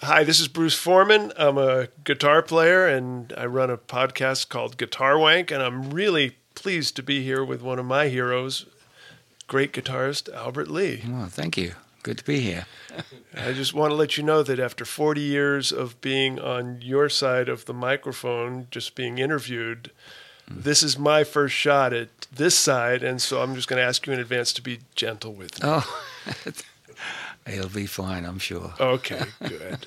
Hi, this is Bruce Forman. I'm a guitar player and I run a podcast called Guitar Wank, and I'm really pleased to be here with one of my heroes, great guitarist Albert Lee. Well, thank you. Good to be here. I just want to let you know that after 40 years of being on your side of the microphone, just being interviewed, mm. this is my first shot at this side, and so I'm just going to ask you in advance to be gentle with me. Oh, it'll be fine, I'm sure. Okay, good.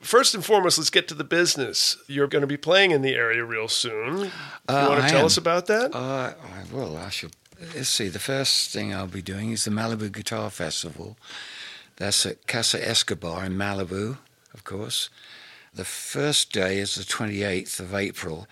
First and foremost, let's get to the business. You're going to be playing in the area real soon. You Uh, want to I tell am. us about that? Uh, I will. I should. Let's see. The first thing I'll be doing is the Malibu Guitar Festival. That's at Casa Escobar in Malibu, of course. The first day is the 28th of April.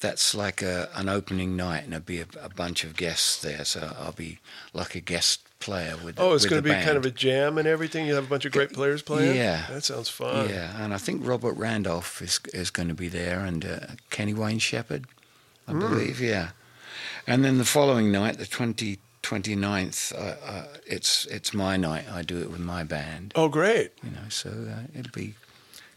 That's like a, an opening night, and there'll be a, a bunch of guests there. So I'll be like a guest player with. oh, it's going to be kind of a jam and everything. You have a bunch of great players playing. Yeah. that sounds fun. Yeah, and I think Robert Randolph is is going to be there, and uh, Kenny Wayne Shepherd, I Hmm. believe. Yeah, and then the following night, the 20, 29th, uh, uh, it's it's my night. I do it with my band. Oh, great. You know, so uh, it'll be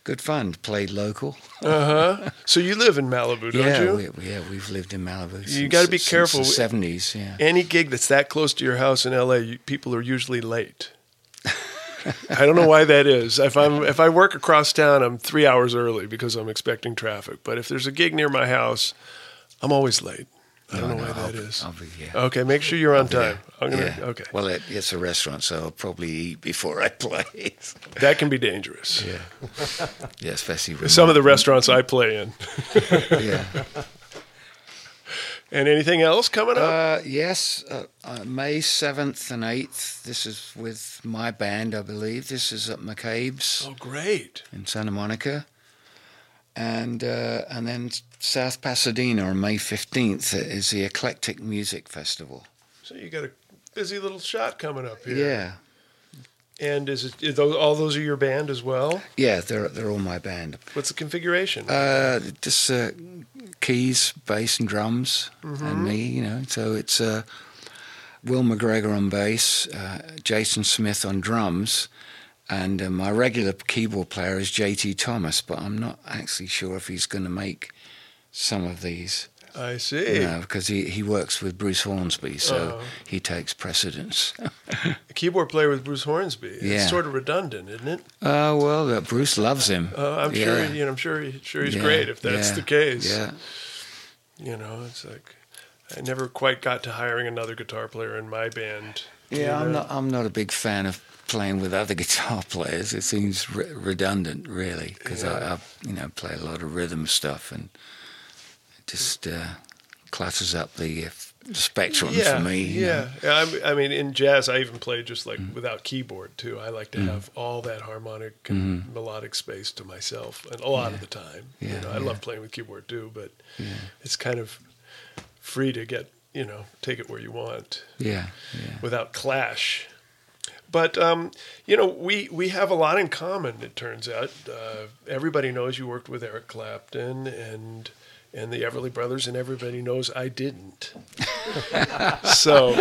good fun to play local. Uh huh. so you live in Malibu, don't yeah, you? we, yeah, we've lived in Malibu. You since- gotta be careful. Seventies, yeah. Any gig that's that close to your house in LA, you, people are usually late. I don't know why that is. If I'm if I work across town, I'm three hours early because I'm expecting traffic. But if there's a gig near my house, I'm always late. I don't No, know no, I'll that be- is. I'll be here. Okay, make sure you're on Yeah, time. I'm gonna. yeah. Okay, Well, it, it's a restaurant, so I'll probably eat before I play. that can be dangerous. yeah, yeah, especially Some of the restaurants I play in. yeah. And anything else coming up? Uh, yes, uh, uh, May 7th and 8th. This is with my band, I believe. This is at McCabe's oh, great. in Santa Monica. And uh, and then South Pasadena on May 15th is the Eclectic Music Festival. So you got a busy little shot coming up here. Yeah. And is it is those, all those are your band as well? Yeah, they're, they're all my band. What's the configuration? Uh, just uh, keys, bass, and drums, and me, you know. So it's uh, Will McGregor on bass, uh, Jason Smith on drums, and uh, my regular keyboard player is JT Thomas, but I'm not actually sure if he's going to make some of these. I see. You know, because he, he works with Bruce Hornsby, so Uh-huh. he takes precedence. A keyboard player with Bruce Hornsby. It's Yeah. sort of redundant, isn't it? uh, well, uh, Bruce loves him. Uh, I'm Yeah. sure. You know, I'm sure. He, sure he's Yeah, great if that's the case. Yeah. You know, it's like I never quite got to hiring another guitar player in my band. Yeah, I'm not. I'm not a big fan of playing with other guitar players. It seems re- redundant, really, because. I, I, you know, play a lot of rhythm stuff, and just uh, clutters up the, uh, spectrum yeah, for me. you. Yeah, I'm- I mean, in jazz, I even play just like Mm-hmm. without keyboard too. I like to have all that harmonic and melodic space to myself, and a lot of the time. you Mm-hmm. Know, I yeah. love playing with keyboard too, but it's kind of free to get you know take it where you want yeah, yeah. without clash. But um, you know, we we have a lot in common. It turns out uh, everybody knows you worked with Eric Clapton and and the Everly Brothers, and everybody knows I didn't. so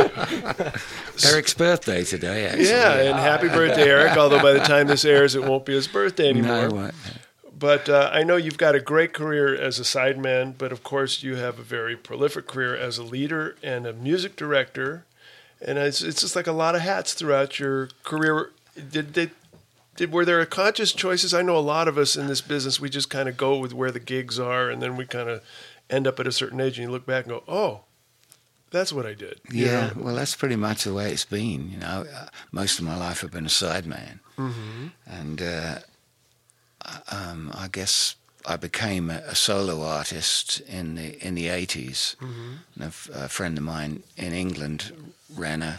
Eric's birthday today, actually. yeah, and happy birthday, Eric. Although by the time this airs, it won't be his birthday anymore. No? But uh, I know you've got a great career as a sideman, but of course you have a very prolific career as a leader and a music director, and it's it's just like a lot of hats throughout your career. Did did, did were there conscious choices? I know a lot of us in this business we just kind of go with where the gigs are, and then we kind of end up at a certain age, and you look back and go, oh. That's what I did. you Yeah, know? well, that's pretty much the way it's been. You know, uh, most of my life I've been a sideman, Mm-hmm. and uh, um, I guess I became a, a solo artist in the in the 80s. Mm-hmm. And a, f- a friend of mine in England ran a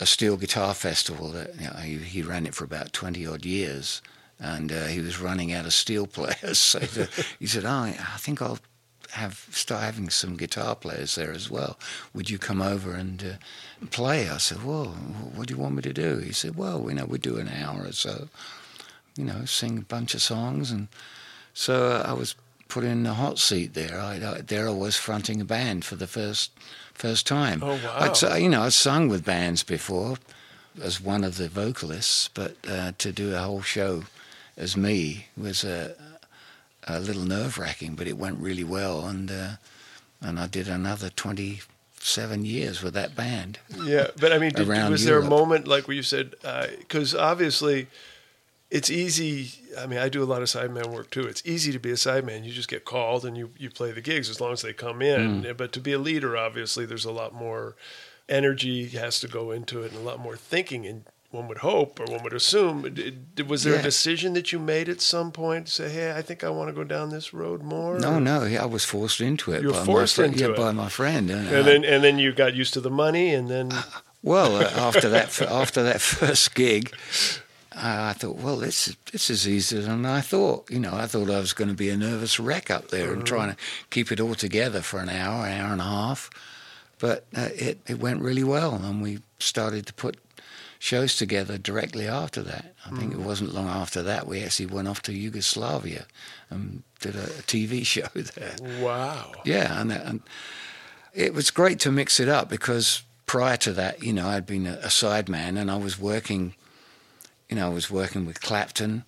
a steel guitar festival. That you know, he, he ran it for about twenty odd years, and uh, he was running out of steel players. So the, he said, "Oh, I think I'll." Have start having some guitar players there as well. Would you come over and uh, play? I said, "Well, what do you want me to do?" He said, "Well, you know, we do an hour or so. You know, sing a bunch of songs." And so uh, I was put in the hot seat there. I, I, there I was fronting a band for the first first time. Oh, wow. I'd, you know, I'd sung with bands before as one of the vocalists, but uh, to do a whole show as me was a, a little nerve wracking, but it went really well, and uh, and I did another twenty seven years with that band. Yeah, but I mean, did, was there a moment like where you said because uh, obviously it's easy. I mean, I do a lot of sideman work too. It's easy to be a sideman. You just get called and you, you play the gigs as long as they come in. Mm. But to be a leader, obviously, there's a lot more energy has to go into it and a lot more thinking. And one would hope or one would assume. Was there yeah. a decision that you made at some point to say, "Hey, I think I want to go down this road more"? No, no, I was forced into it. You were forced my, into yeah, it by my friend, and, and then and then you got used to the money, and then. Well, uh, after that, after that first gig, I thought, well, this this is easier than I thought. You know, I thought I was going to be a nervous wreck up there mm-hmm. and trying to keep it all together for an hour, an hour and a half. But uh, it it went really well, and we started to put shows together directly after that. I think mm. it wasn't long after that we actually went off to Yugoslavia and did a, a TV show there. Wow. Yeah, and, and, it was great to mix it up because prior to that, you know, I'd been a, a sideman and I was working, you know, I was working with Clapton,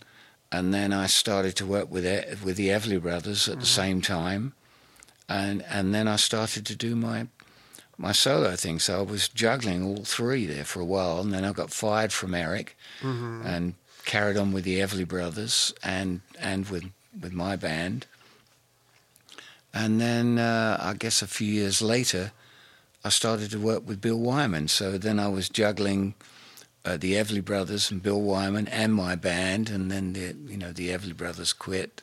and then I started to work with with the Everly Brothers at mm. the same time, and and then I started to do my my solo thing. So I was juggling all three there for a while, and then I got fired from Eric mm-hmm. and carried on with the Everly Brothers and and with with my band. And then uh, I guess a few years later, I started to work with Bill Wyman. So then I was juggling uh, the Everly Brothers and Bill Wyman and my band, and then the you know the Everly Brothers quit,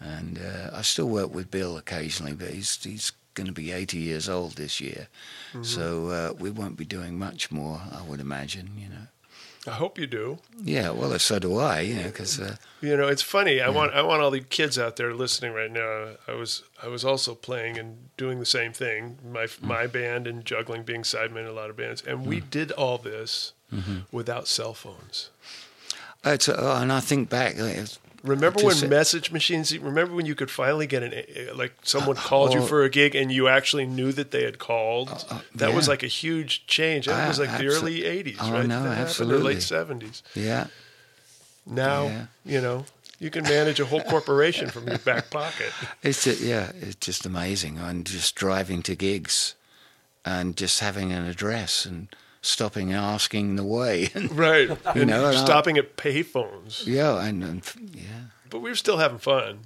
and uh, I still work with Bill occasionally, but he's he's going to be 80 years old this year. Mm-hmm. So uh, we won't be doing much more, I would imagine, you know. I hope you do. Yeah, well, so do I. You know, because uh, you know, it's funny. I yeah. want I want all the kids out there listening right now. I was I was also playing and doing the same thing. My mm. my band and juggling, being sideman in a lot of bands, and we mm. did all this mm-hmm. without cell phones. It's, uh, and I think back, Remember when say, message machines? Remember when you could finally get an like someone uh, called you oh. for a gig and you actually knew that they had called? Uh, uh, that yeah. was like a huge change. That was like the early '80s, oh, right? No, that absolutely. late '70s. Yeah. Now yeah. you know you can manage a whole corporation from your back pocket. It's a, yeah, it's just amazing. And just driving to gigs, and just having an address and stopping and asking the way. right. you and know, stopping at payphones. Yeah, and, and, yeah. But we were still having fun.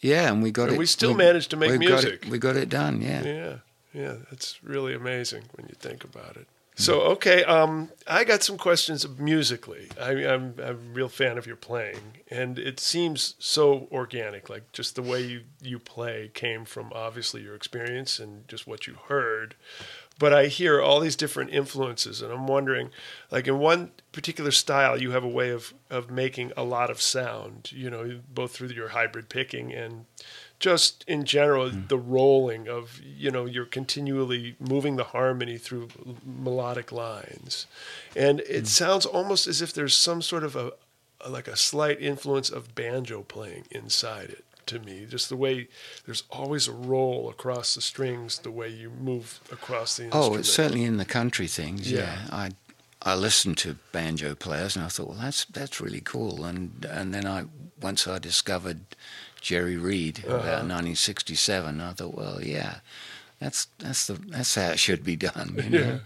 Yeah, and we got and it. We still we, managed to make music. Got it, we got it done. Yeah. Yeah, yeah. That's really amazing when you think about it. So okay, um, I got some questions musically. I, am I'm a real fan of your playing, and it seems so organic. Like just the way you you play came from obviously your experience and just what you heard but I hear all these different influences, and I'm wondering, like in one particular style, you have a way of of making a lot of sound. You know, both through your hybrid picking and just in general mm. the rolling of you know you're continually moving the harmony through melodic lines and it mm. sounds almost as if there's some sort of a, a, like a slight influence of banjo playing inside it to me. Just the way there's always a roll across the strings, the way you move across the instrument. Oh, it's certainly in the country things. Yeah, yeah. I I listened to banjo players and I thought, well, that's that's really cool. And and then I once I discovered Jerry Reed uh-huh. about 1967, I thought, well, yeah, that's that's the that's how it should be done. You know? yeah.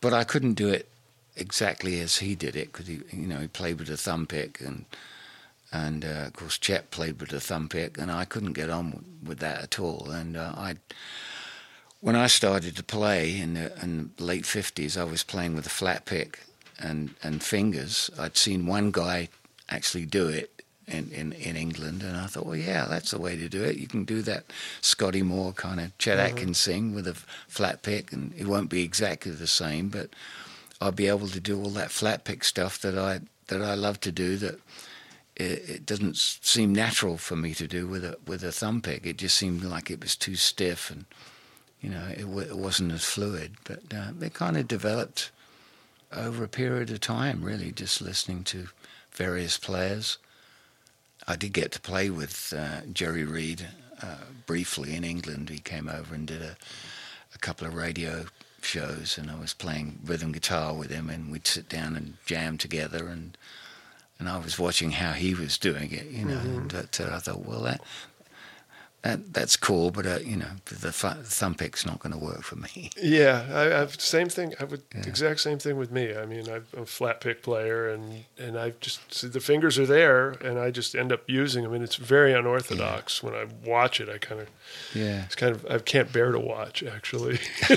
But I couldn't do it exactly as he did it because he you know he played with a thumb pick and and uh, of course Chet played with the thumb pick, and I couldn't get on with that at all. And uh, I, when I started to play in the, in the late fifties, I was playing with a flat pick and and fingers. I'd seen one guy actually do it. In, in, in England, and I thought, well, yeah, that's the way to do it. You can do that Scotty Moore kind of Chet mm-hmm. Atkins thing with a flat pick, and it won't be exactly the same, but I'll be able to do all that flat pick stuff that I that I love to do. That it, it, doesn't seem natural for me to do with a with a thumb pick. It just seemed like it was too stiff, and you know, it, it wasn't as fluid. But uh, it kind of developed over a period of time, really, just listening to various players. I did get to play with uh, Jerry Reed uh, briefly in England. He came over and did a, a couple of radio shows, and I was playing rhythm guitar with him, and we'd sit down and jam together and and I was watching how he was doing it, you know, and uh, I thought, well, that that that's cool, but uh, you know, the th- thumb pick's not going to work for me. Yeah, I, I've same thing. I would exact same thing with me. I mean, I'm a flat pick player, and and I just see the fingers are there, and I just end up using them, and it's very unorthodox. When I watch it, I kind of Yeah, it's kind of I can't bear to watch actually.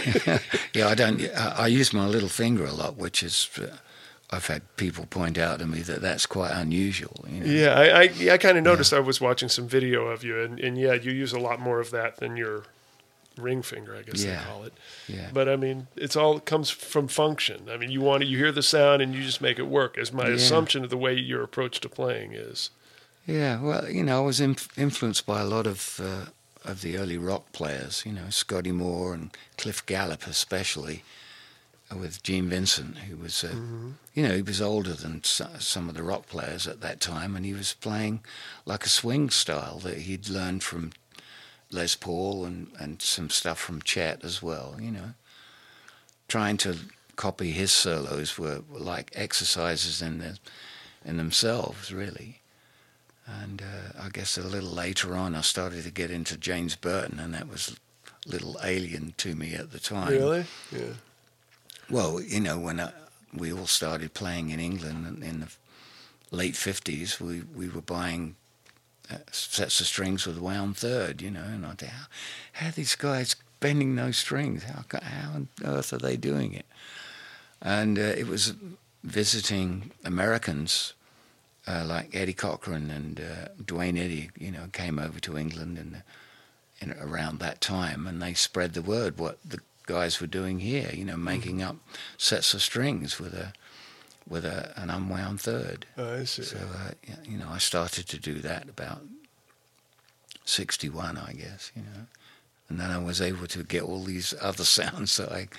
yeah. I don't. I, I use my little finger a lot, which is. Uh, I've had people point out to me that that's quite unusual. You know? yeah, I I, I kind of noticed. I was watching some video of you, and and yeah, you use a lot more of that than your ring finger, I guess Yeah. they call it. Yeah. But I mean, it's all comes from function. I mean, you want to, you hear the sound and you just make it work. As my Yeah. assumption of the way your approach to playing is. Yeah, well, you know, I was inf- influenced by a lot of uh, of the early rock players. You know, Scotty Moore and Cliff Gallup, especially, with Gene Vincent, who was, uh, you know, he was older than some of the rock players at that time, and he was playing like a swing style that he'd learned from Les Paul and and some stuff from Chet as well. You know, trying to copy his solos were, were like exercises in the, in themselves, really. And uh, I guess a little later on, I started to get into James Burton, and that was a little alien to me at the time. Really? Yeah. Well, you know, when I, we all started playing in England in- the late 50s, we, we were buying uh, sets of strings with wound third, you know, and I thought, how, how are these guys bending those strings? How, how on earth are they doing it? And uh, it was visiting Americans uh, like Eddie Cochran and uh, Duane Eddy, you know, came over to England in around that time, and they spread the word what the guys were doing here, you know, making up sets of strings with a with a, an unwound third. Oh, I see. So uh, you know, I started to do that about sixty-one, I guess, you know, and then I was able to get all these other sounds that I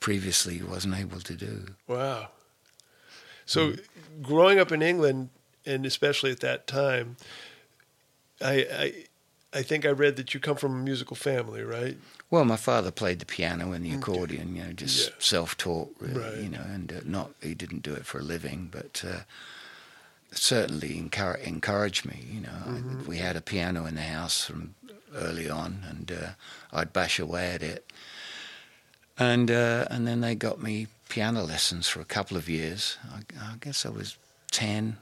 previously wasn't able to do. Wow. So, growing up in England, and especially at that time, I, I, I think I read that you come from a musical family, right? Well, my father played the piano and the accordion, you know, just Yeah. self-taught, really, Right. you know, and uh, not he didn't do it for a living, but uh, certainly encourage, encouraged me. You know, I, we had a piano in the house from early on, and uh, I'd bash away at it, and uh, and then they got me piano lessons for a couple of years. I, I guess I was 10,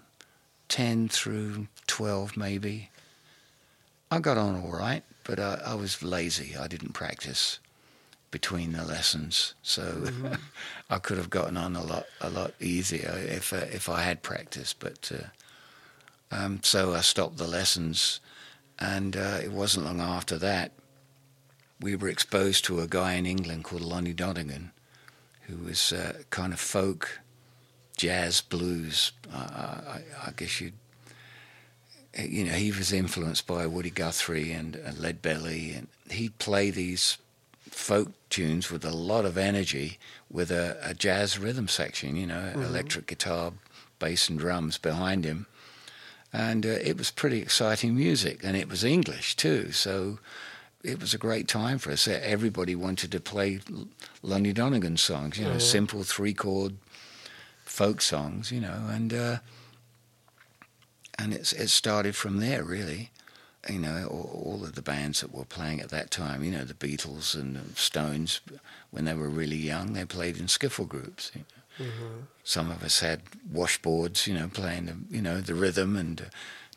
10 through twelve, maybe. I got on all right, but I, I was lazy. I didn't practice between the lessons, so I could have gotten on a lot a lot easier if uh, if I had practiced. But uh, um, so I stopped the lessons, and uh, it wasn't long after that we were exposed to a guy in England called Lonnie Donegan, who was uh, kind of folk, jazz, blues. I, I, I guess you'd you know, he was influenced by Woody Guthrie and uh, Lead Belly, and he'd play these folk tunes with a lot of energy, with a, a jazz rhythm section, you know, electric guitar, bass, and drums behind him, and uh, it was pretty exciting music, and it was English too, so it was a great time for us. Everybody wanted to play L- Lonnie Donegan songs, you know, simple three chord folk songs, you know, and. Uh, and it's it started from there really. You know, all, all of the bands that were playing at that time, you know, the Beatles and the Stones, when they were really young, they played in skiffle groups. You know. Some of us had washboards, you know, playing the you know the rhythm and uh,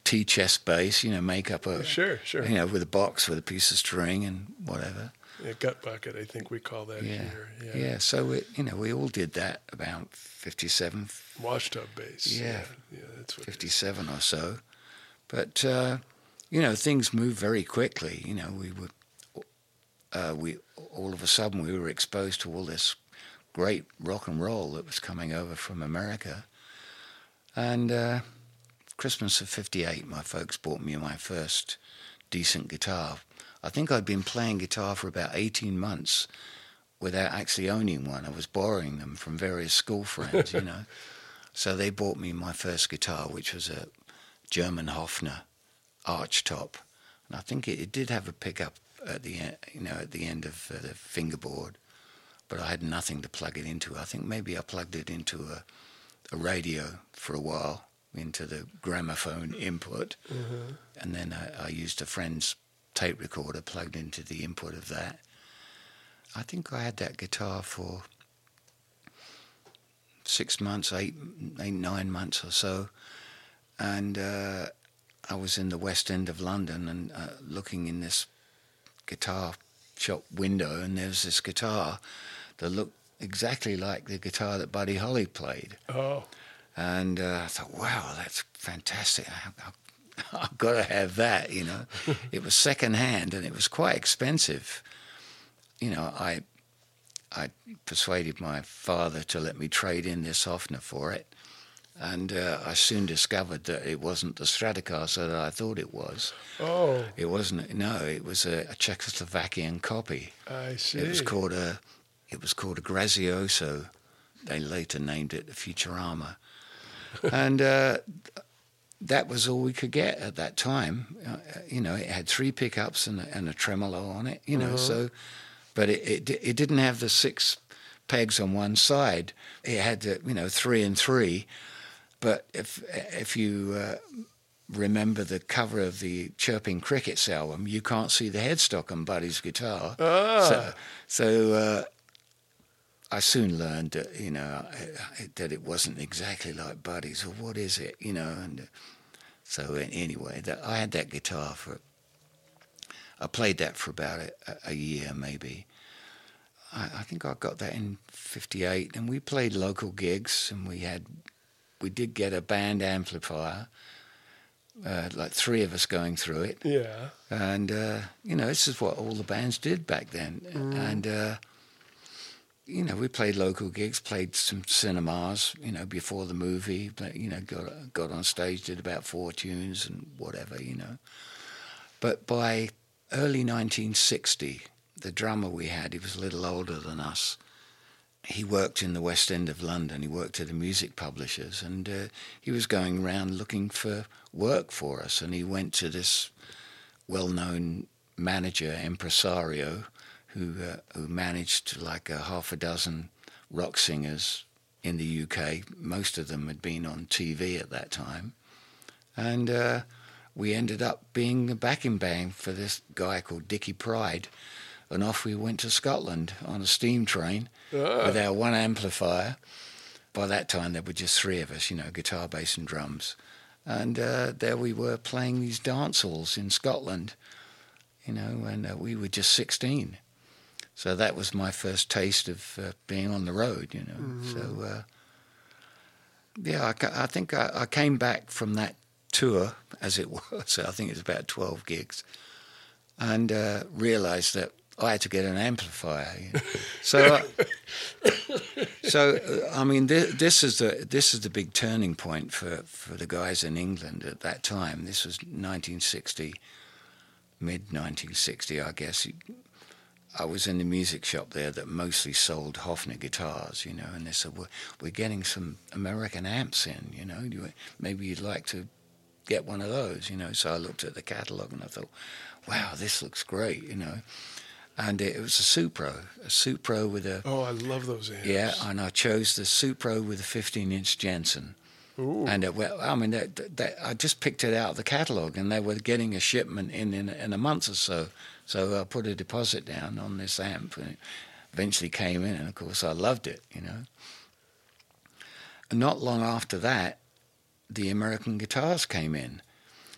tea chest bass, you know, make up a Sure, sure. you know with a box with a piece of string and whatever. Yeah, gut bucket, I think we call that Yeah, here. yeah. Yeah. So it, you know, we all did that about 57, Wash tub bass. Yeah. Yeah, that's what. 57 or so. But, uh, you know, things move very quickly. You know, we were, uh, we all of a sudden we were exposed to all this great rock and roll that was coming over from America. And uh, Christmas of 58, my folks bought me my first decent guitar. I think I'd been playing guitar for about 18 months without actually owning one. I was borrowing them from various school friends, you know. So they bought me my first guitar, which was a German Hofner arch top, and I think it, it did have a pickup at the end, you know, at the end of uh, the fingerboard, but I had nothing to plug it into. I think maybe I plugged it into a, a radio for a while, into the gramophone input, Mm-hmm. and then I, I used a friend's tape recorder plugged into the input of that. I think I had that guitar for six months, eight, eight, nine months or so, and uh, I was in the West End of London and uh, looking in this guitar shop window, and there was this guitar that looked exactly like the guitar that Buddy Holly played. Oh, And uh, I thought, wow, that's fantastic. I've got to have that, you know. it was second hand and it was quite expensive. You know, I I persuaded my father to let me trade in this Hofner for it. And uh, I soon discovered that it wasn't the Stratocaster that I thought it was. oh, It wasn't. No, it was a, a Czechoslovakian copy. I see. It was called a it was called a Grazioso. They later named it a Futurama, and uh, that was all we could get at that time. Uh, you know, it had three pickups and a, and a tremolo on it. You know, so but it, it it didn't have the six pegs on one side. It had the you know three and three. But if if you uh, remember the cover of the Chirping Crickets album, you can't see the headstock on Buddy's guitar. Ah. So, so uh, I soon learned that you know that it wasn't exactly like Buddy's. Or what is it? You know, and uh, so anyway, that I had that guitar for. I played that for about a, a year, maybe. I, I think I got that in '58, and we played local gigs, and we had, we did get a band amplifier, uh, like three of us going through it, yeah. and uh, you know this is what all the bands did back then and uh, you know we played local gigs played some cinemas you know before the movie but, you know got got on stage did about four tunes and whatever you know but by early 1960 the drummer we had he was a little older than us he worked in the West End of London. He worked at the music publishers, and uh, he was going around looking for work for us. And he went to this well-known manager, impresario, who uh, who managed like a half a dozen rock singers in the UK. Most of them had been on TV at that time, and uh, we ended up being the backing band for this guy called Dickie Pride. And off we went to Scotland on a steam train Ah. with our one amplifier. By that time, there were just three of us, you know, guitar, bass, and drums. And uh, there we were playing these dance halls in Scotland, you know, and uh, we were just 16. So that was my first taste of uh, being on the road, you know. So, uh, yeah, I, I think I, I came back from that tour, as it was, I think it was about 12 gigs, and uh, realised that I had to get an amplifier. you know. so, uh, so uh, I mean, this, this is the this is the big turning point for, for the guys in England at that time. This was 1960, mid 1960, I guess. I was in the music shop there that mostly sold Hofner guitars, you know, and they said, "We're, we're getting some American amps in, you know. Maybe you'd like to get one of those, you know." So I looked at the catalogue and I thought, "Wow, this looks great," you know. And it, it was a Supro, a Supro with a Oh, I love those amps. yeah, and I chose the Supro with a 15-inch Jensen. Ooh. And it, well, I mean, that, that- I just picked it out of the catalogue, and they were getting a shipment in, in in a month or so. So I put a deposit down on this amp, and it eventually came in, and of course I loved it, you know. And not long after that, the American guitars came in,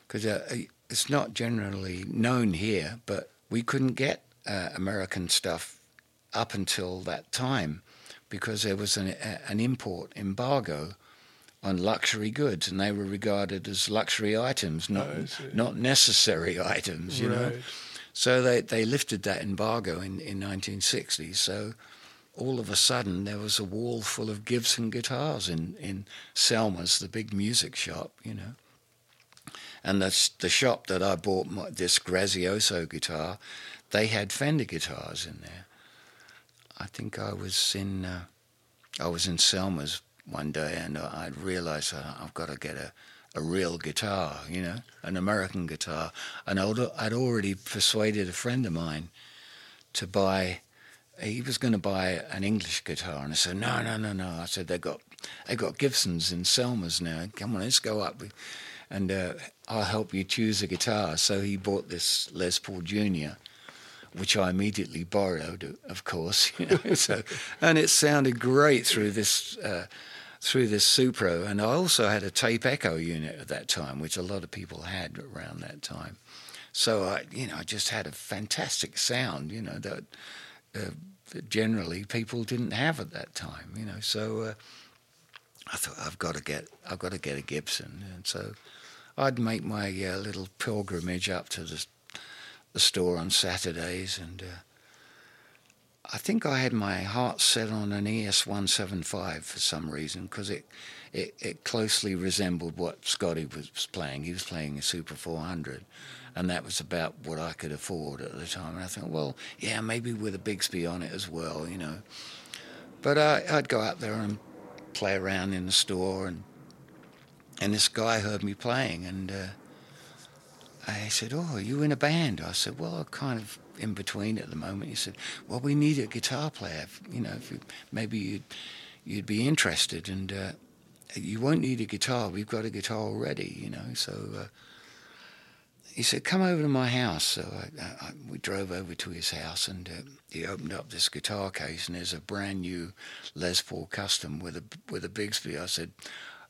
because uh, it's not generally known here, but we couldn't get uh, American stuff up until that time because there was an, a, an import embargo on luxury goods, and they were regarded as luxury items, not I not necessary items. You know, Right. So they they lifted that embargo in in 1960. So all of a sudden there was a wall full of Gibson guitars in in Selmer's, the big music shop. You know. And that's the shop that I bought my, this Grazioso guitar. They had Fender guitars in there. I think I was in uh, I was in Selmer's one day, and I realised uh, I've got to get a, a real guitar, you know, an American guitar. And I'd, already persuaded a friend of mine to buy he was going to buy an English guitar, and I said, no, no, no, no. I said they got they got Gibsons in Selmers now. Come on, let's go up, and uh, I'll help you choose a guitar. So he bought this Les Paul Junior, which I immediately borrowed, of course. You know, so and it sounded great through this. Uh, through this Supro, and I also had a tape echo unit at that time, which a lot of people had around that time. So I, you know, I just had a fantastic sound, you know, that, uh, that generally people didn't have at that time, you know. So uh, I thought I've got to get, I've got to get a Gibson, and so I'd make my uh, little pilgrimage up to the the store on Saturdays, and uh, I think I had my heart set on an ES 175 for some reason because it, it, it closely resembled what Scotty was playing. He was playing a Super 400 and that was about what I could afford at the time. And I thought, well, yeah, maybe with a Bigsby on it as well, you know. But uh, I'd go out there and play around in the store, and and this guy heard me playing, and uh, I said, "Oh, are you in a band?" I said, "Well, I'm kind of in between at the moment." He said, "Well, we need a guitar player. You know, if you, maybe you'd you'd be interested, and uh, you won't need a guitar. We've got a guitar already. You know, so." Uh, he said, "Come over to my house." So I, I, we drove over to his house, and uh, he opened up this guitar case, and there's a brand new Les Paul Custom with a with a Bigsby. I said,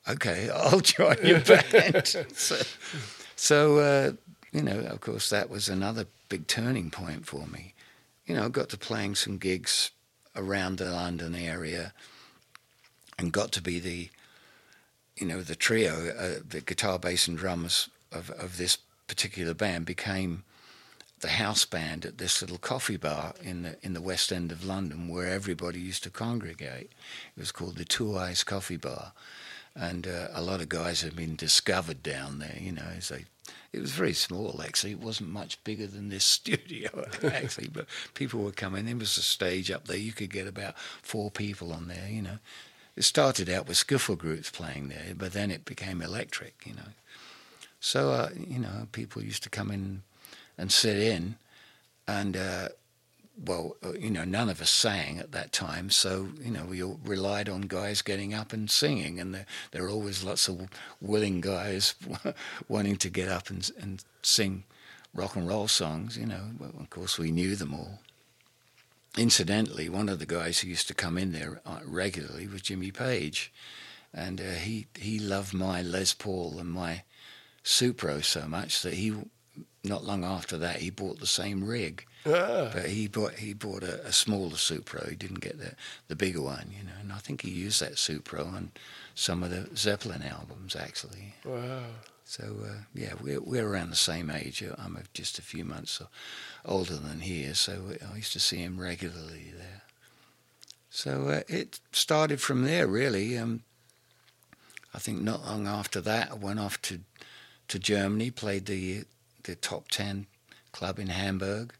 "Okay, I'll join your band." so, so uh, you know, of course, that was another big turning point for me. You know, I got to playing some gigs around the London area, and got to be the, you know, the trio, uh, the guitar, bass, and drums of of this particular band became the house band at this little coffee bar in the in the West End of London, where everybody used to congregate. It was called the 2i's Coffee Bar, and uh, a lot of guys had been discovered down there. You know, as they, it was very small actually. It wasn't much bigger than this studio actually, but people were coming. There was a stage up there. You could get about four people on there. You know, it started out with skiffle groups playing there, but then it became electric. You know. So, uh, you know, people used to come in and sit in, and, uh, well, uh, you know, none of us sang at that time. So, you know, we all relied on guys getting up and singing, and there, there are always lots of willing guys wanting to get up and, and sing rock and roll songs, you know. Well, of course, we knew them all. Incidentally, one of the guys who used to come in there uh, regularly was Jimmy Page, and uh, he he loved my Les Paul and my Supro so much that he, not long after that, he bought the same rig. Ah. But he bought he bought a, a, smaller Supro. He didn't get the the bigger one, you know. And I think he used that Supro on some of the Zeppelin albums, actually. Wow. So uh, yeah, we're we're around the same age. I'm just a few months older than he is, so I used to see him regularly there. So uh, it started from there, really. Um, I think not long after that, I went off to to Germany, played the the top ten club in Hamburg.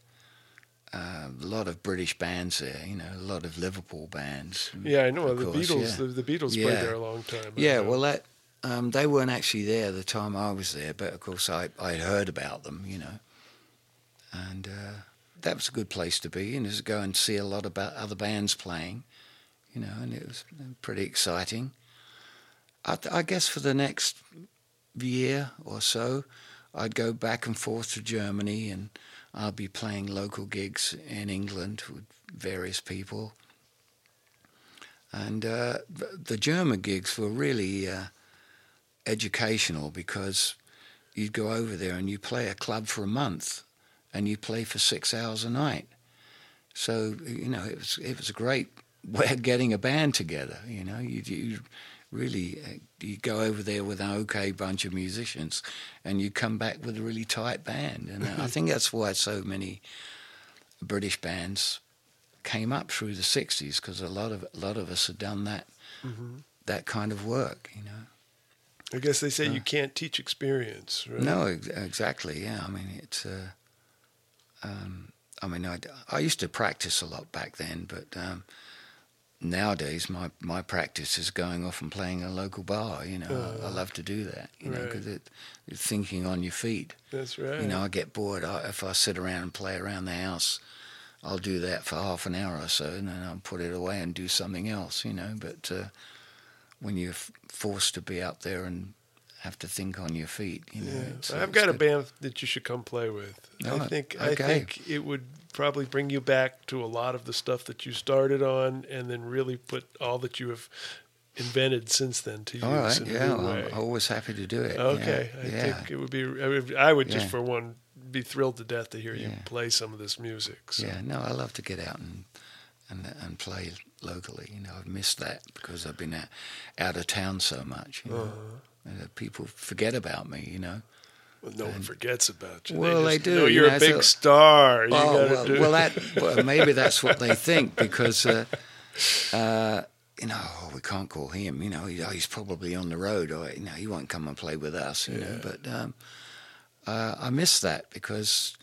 Uh, a lot of British bands there, you know, a lot of Liverpool bands. Yeah, I know. The course, Beatles, yeah. the, the, Beatles yeah. played there a long time. Yeah, well, that um, they weren't actually there the time I was there, but of course I I heard about them, you know, and uh, that was a good place to be, and just go and see a lot about other bands playing, you know, and it was pretty exciting. I, I guess for the next year or so, I'd go back and forth to Germany and I'd be playing local gigs in England with various people. And uh, the German gigs were really uh, educational because you'd go over there and you play a club for a month and you play for six hours a night. So, you know, it was, it was a great way of getting a band together. You know, you really uh, you go over there with an okay bunch of musicians and you come back with a really tight band and i think that's why so many british bands came up through the 60s because a lot of a lot of us had done that mm-hmm. that kind of work you know i guess they say uh, you can't teach experience right? no ex- exactly yeah i mean it's uh, um, i mean I, I used to practice a lot back then but um, nowadays my, my practice is going off and playing a local bar. You know, uh, I, I, love to do that. You right. know, because it, it's thinking on your feet. That's right. You know, I get bored I, if I sit around and play around the house. I'll do that for half an hour or so, and then I'll put it away and do something else, you know. But uh, when you're f- forced to be up there and have to think on your feet, you know. Yeah. it's- I've it's got a band that you should come play with. I think I think it would probably bring you back to a lot of the stuff that you started on, and then really put all that you have invented since then to use All right, yeah, I'm always happy to do it. yeah, Okay, I yeah. think it would be. I would, I would just for one be thrilled to death to hear you play some of this music. So. Yeah, no, I love to get out and and and play locally. You know, I've missed that because I've been out, out of town so much. You know, Uh-huh. And, uh, people forget about me. You know. Well, no one forgets about you. Well, they just do, Know you you're know, a big so- star. Oh well, do. well, that well, maybe that's what they think because. Uh, uh, you know, oh, we can't call him. You know, he, oh, he's probably on the road, or you know, he won't come and play with us. You know, but um, uh, I miss that because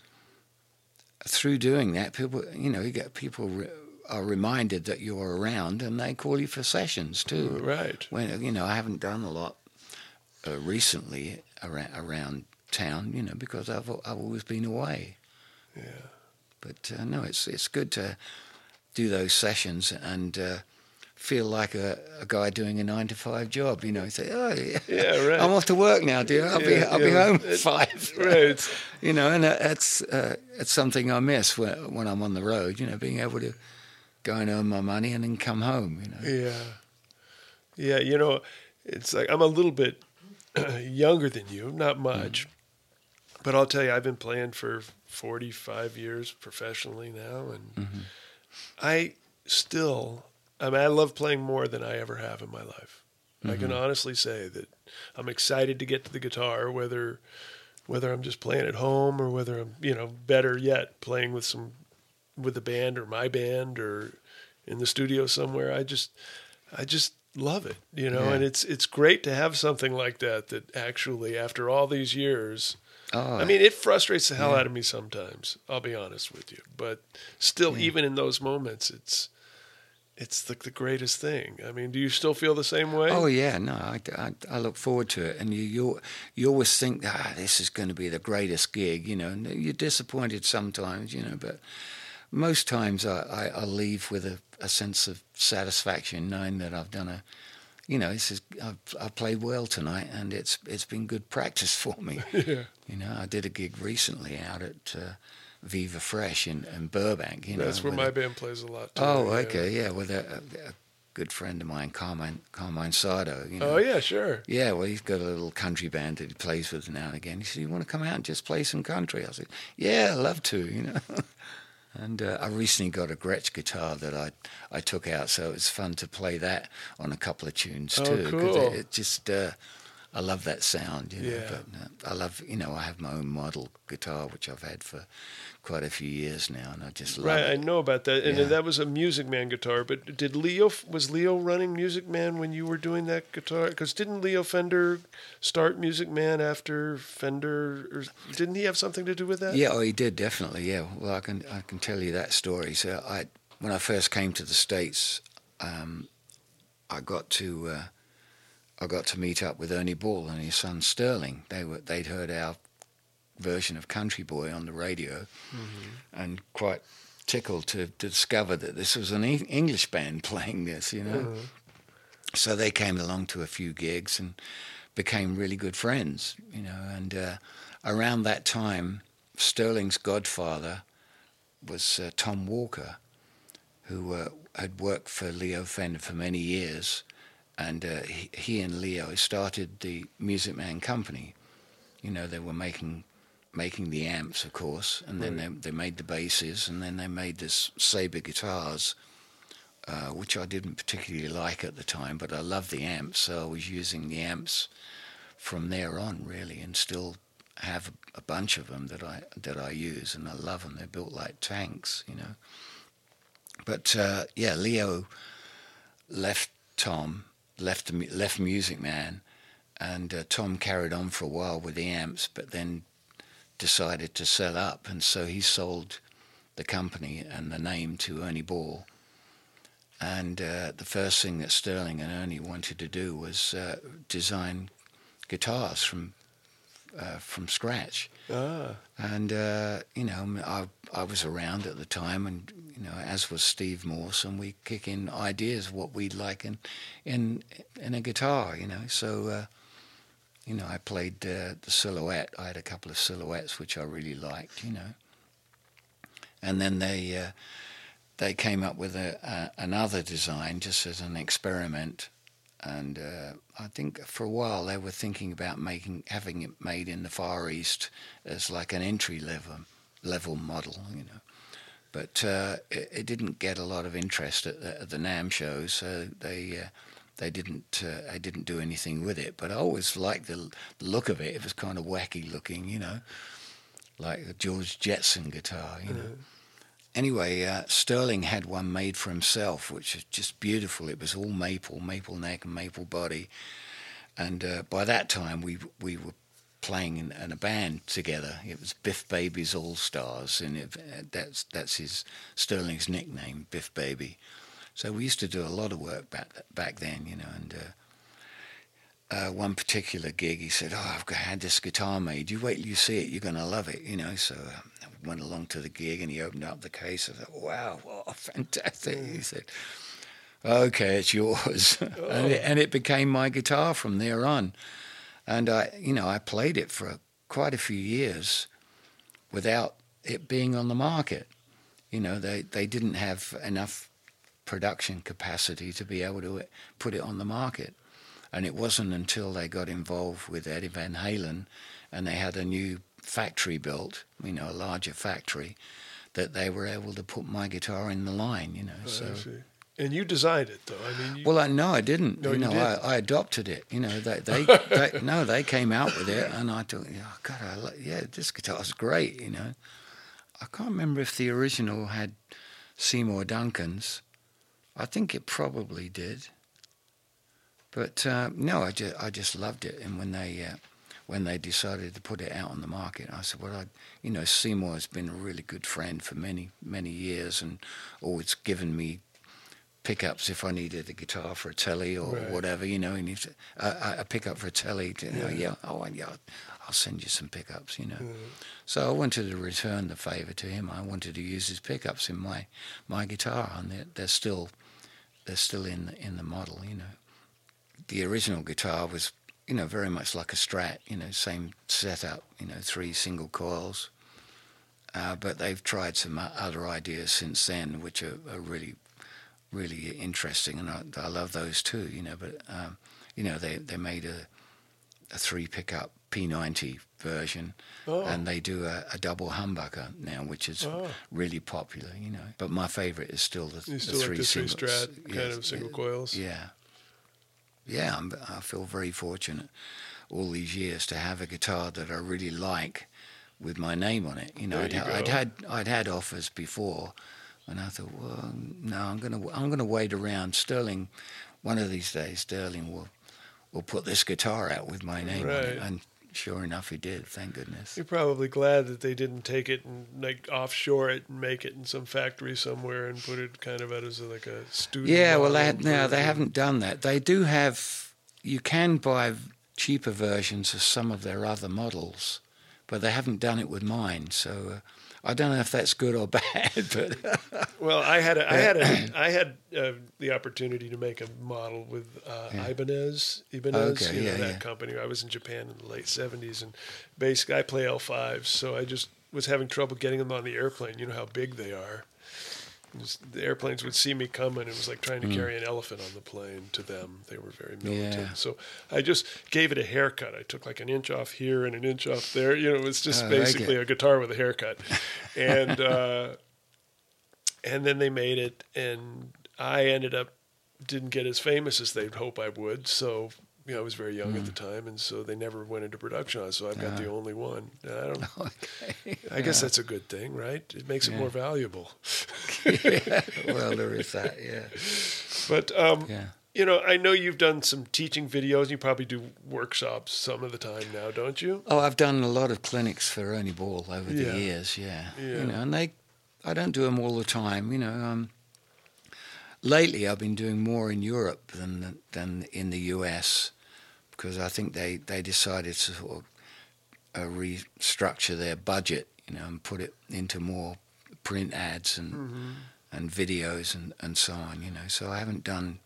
through doing that, people, you know, you get people re- are reminded that you're around, and they call you for sessions too. right. When you know, I haven't done a lot uh, recently around around town, you know, because I've I've always been away. Yeah. But uh, no, it's it's good to do those sessions and uh, feel like a, a guy doing a nine to five job. You know, say, oh, yeah, Yeah, right. I'm off to work now, dear. I'll be I'll be home at five. Right. You know, and that- that's uh, it's something I miss when when I'm on the road. You know, being able to go and earn my money and then come home. You know. Yeah. Yeah, you know, it's like I'm a little bit younger than you, not much. But I'll tell you, I've been playing for 45 years professionally now, and mm-hmm. I still, I mean, I love playing more than I ever have in my life. I can mm-hmm. honestly say that I'm excited to get to the guitar, whether whether I'm just playing at home or whether I'm, you know, better yet, playing with some with the band or my band or in the studio somewhere. I just I just love it, you know, Yeah. and it's it's great to have something like that that actually after all these years Oh, I mean, it frustrates the hell out of me sometimes. I'll be honest with you, but still, even in those moments, it's it's like the greatest thing. I mean, do you still feel the same way? Oh yeah, no, I, I, I look forward to it, and you you you always think ah this is going to be the greatest gig, you know, and you're disappointed sometimes, you know, but most times I, I, I leave with a, a sense of satisfaction knowing that I've done a, you know, this is I've, I've played well tonight, and it's it's been good practice for me. yeah, You know, I did a gig recently out at uh, Viva Fresh in, in Burbank. You know, that's where my a- band plays a lot. Too, Oh, yeah. okay, yeah, with a, a, a good friend of mine, Carmine Carmine Sardo. You know, Oh yeah, sure. yeah, well, he's got a little country band that he plays with now and again. He said, "You want to come out and just play some country?" I said, "Yeah, I'd love to," you know. and uh, I recently got a Gretsch guitar that I I took out, so it was fun to play that on a couple of tunes Oh, too. cool. it, it just uh, I love that sound, you know. Yeah. But uh, I love, you know, I have my own model guitar which I've had for quite a few years now, and I just love Right, I know about that, and Yeah. that was a Music Man guitar. But did Leo was Leo running Music Man when you were doing that guitar? Because didn't Leo Fender start Music Man after Fender? Or didn't he have something to do with that? Yeah, oh, he did definitely. Yeah, well, I can I can tell you that story. So I, when I first came to the states, um, I got to uh, I got to meet up with Ernie Ball and his son Sterling. They were they'd heard our version of Country Boy on the radio, and quite tickled to, to discover that this was an E- English band playing this. You know, so they came along to a few gigs and became really good friends. You know, and uh, around that time, Sterling's godfather was uh, Tom Walker, who uh, had worked for Leo Fender for many years, and uh, he, he and Leo started the Music Man Company. You know, they were making making the amps, of course, and then they, they made the basses, and then they made this Sabre guitars, uh, which I didn't particularly like at the time, but I loved the amps, so I was using the amps from there on, really, and still have a bunch of them that I that I use, and I love them. They're built like tanks, you know. But uh, yeah, Leo left Tom, left left Music Man, and uh, Tom carried on for a while with the amps, but then decided to sell up, and so he sold the company and the name to Ernie Ball. And uh, the first thing that Sterling and Ernie wanted to do was uh, design guitars from uh, from scratch. Ah, And uh, you know, I I was around at the time, and you know, as was Steve Morse, and we kick in ideas of what we'd like in in in a guitar. You know, so uh, you know, I played uh, the silhouette. I had a couple of silhouettes which I really liked. You know, and then they uh, they came up with a, a, another design just as an experiment. And uh, I think for a while they were thinking about making having it made in the Far East as like an entry level level model, you know. But uh, it, it didn't get a lot of interest at the, at the NAMM shows, so they uh, they didn't uh, they didn't do anything with it. But I always liked the, the look of it. It was kind of wacky looking, you know, like a George Jetson guitar, you know. Anyway, uh, Sterling had one made for himself, which is just beautiful. It was all maple, maple neck and maple body. And uh, by that time, we we were playing in, in a band together. It was Biff Baby's All Stars, and it, that's that's his Sterling's nickname, Biff Baby. So we used to do a lot of work back back then, you know. And uh, uh, one particular gig, he said, "Oh, I've had this guitar made. You wait till you see it. You're going to love it," you know. So uh, went along to the gig, and he opened up the case. I thought, "Wow, what fantastic!" He mm. said. Okay, it's yours, and, it, and it became my guitar from there on. And I, you know, I played it for quite a few years without it being on the market. You know, they, they didn't have enough production capacity to be able to put it on the market. And it wasn't until they got involved with Eddie Van Halen and they had a new factory built, you know, a larger factory, that they were able to put my guitar in the line, you know. I so. And you designed it, though. I mean, well, I, no, I didn't. No, you you know, didn't. I, I adopted it. You know, they, they, they no, they came out with it, and I thought, oh, God, I like, yeah, this guitar's great. You know, I can't remember if the original had Seymour Duncan's. I think it probably did, but uh, no, I just I just loved it. And when they uh, when they decided to put it out on the market, I said, well, I, you know, Seymour has been a really good friend for many many years, and always given me pickups if I needed a guitar for a telly or Right. whatever, you know, and if a, a pickup for a telly, to, you know, Yeah. yeah, oh yeah, I'll send you some pickups, you know. Mm. So I wanted to return the favour to him. I wanted to use his pickups in my my guitar, and they're, they're still they're still in the, in the model, you know. The original guitar was, you know, very much like a Strat, you know, same setup, you know, three single coils. Uh, but they've tried some other ideas since then, which are, are really, really interesting, and I, I love those too. You know, but um, you know they they made a a three pickup P90 version, Oh. and they do a, a double humbucker now, which is Oh. really popular. You know, but my favourite is still the, the still like three the three strat kind of single yeah, coils? Yeah, yeah. I'm, I feel very fortunate all these years to have a guitar that I really like with my name on it. You know, I'd, you I'd had I'd had offers before, and I thought, well, no, I'm gonna I'm gonna wait around. Sterling, one of these days, Sterling will will put this guitar out with my name on it, and sure enough, he did. Thank goodness. You're probably glad that they didn't take it and like offshore it and make it in some factory somewhere and put it kind of out as a, like a student. Yeah, well, they had, no, they haven't done that. They do have. You can buy cheaper versions of some of their other models, but they haven't done it with mine. So uh, I don't know if that's good or bad. But Well, I had a, I had a, I had uh, the opportunity to make a model with uh, Yeah. Ibanez, Ibanez, Okay, you know, yeah, that yeah. company. I was in Japan in the late '70s, and basically I play L5s, so I just was having trouble getting them on the airplane. You know how big they are. Just- the airplanes would see me coming. It was like trying to carry an elephant on the plane to them. They were very militant. Yeah. So I just gave it a haircut. I took like an inch off here and an inch off there. You know, it was just Oh, like basically it. a guitar with a haircut. And uh, and then they made it, and I ended up didn't get as famous as they'd hope I would. So you know, I was very young at the time, and so they never went into production on. So I've got the only one. I don't. okay. I guess that's a good thing, right? It makes it more valuable. well, there is that. Yeah, But um, yeah. you know, I know you've done some teaching videos. You probably do workshops some of the time now, don't you? Oh, I've done a lot of clinics for Ernie Ball over Yeah. the years. Yeah. Yeah. you know, and they, I don't do them all the time. You know, um, lately I've been doing more in Europe than than in the US because I think they they decided to sort of uh, restructure their budget, you know, and put it into more print ads and Mm-hmm. and videos and, and so on. You know, so I haven't done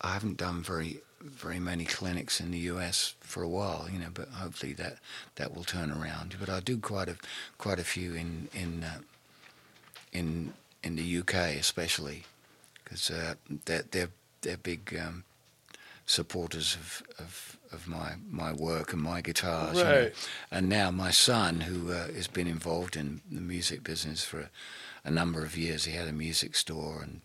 I haven't done very very many clinics in the US for a while. You know, but hopefully that that will turn around. But I do quite a quite a few in in uh, in in the UK especially because uh, they're they're they're big. Um, supporters of, of, of my, my work and my guitars. you know. Right. And now my son, who uh, has been involved in the music business for a, a number of years, he had a music store, and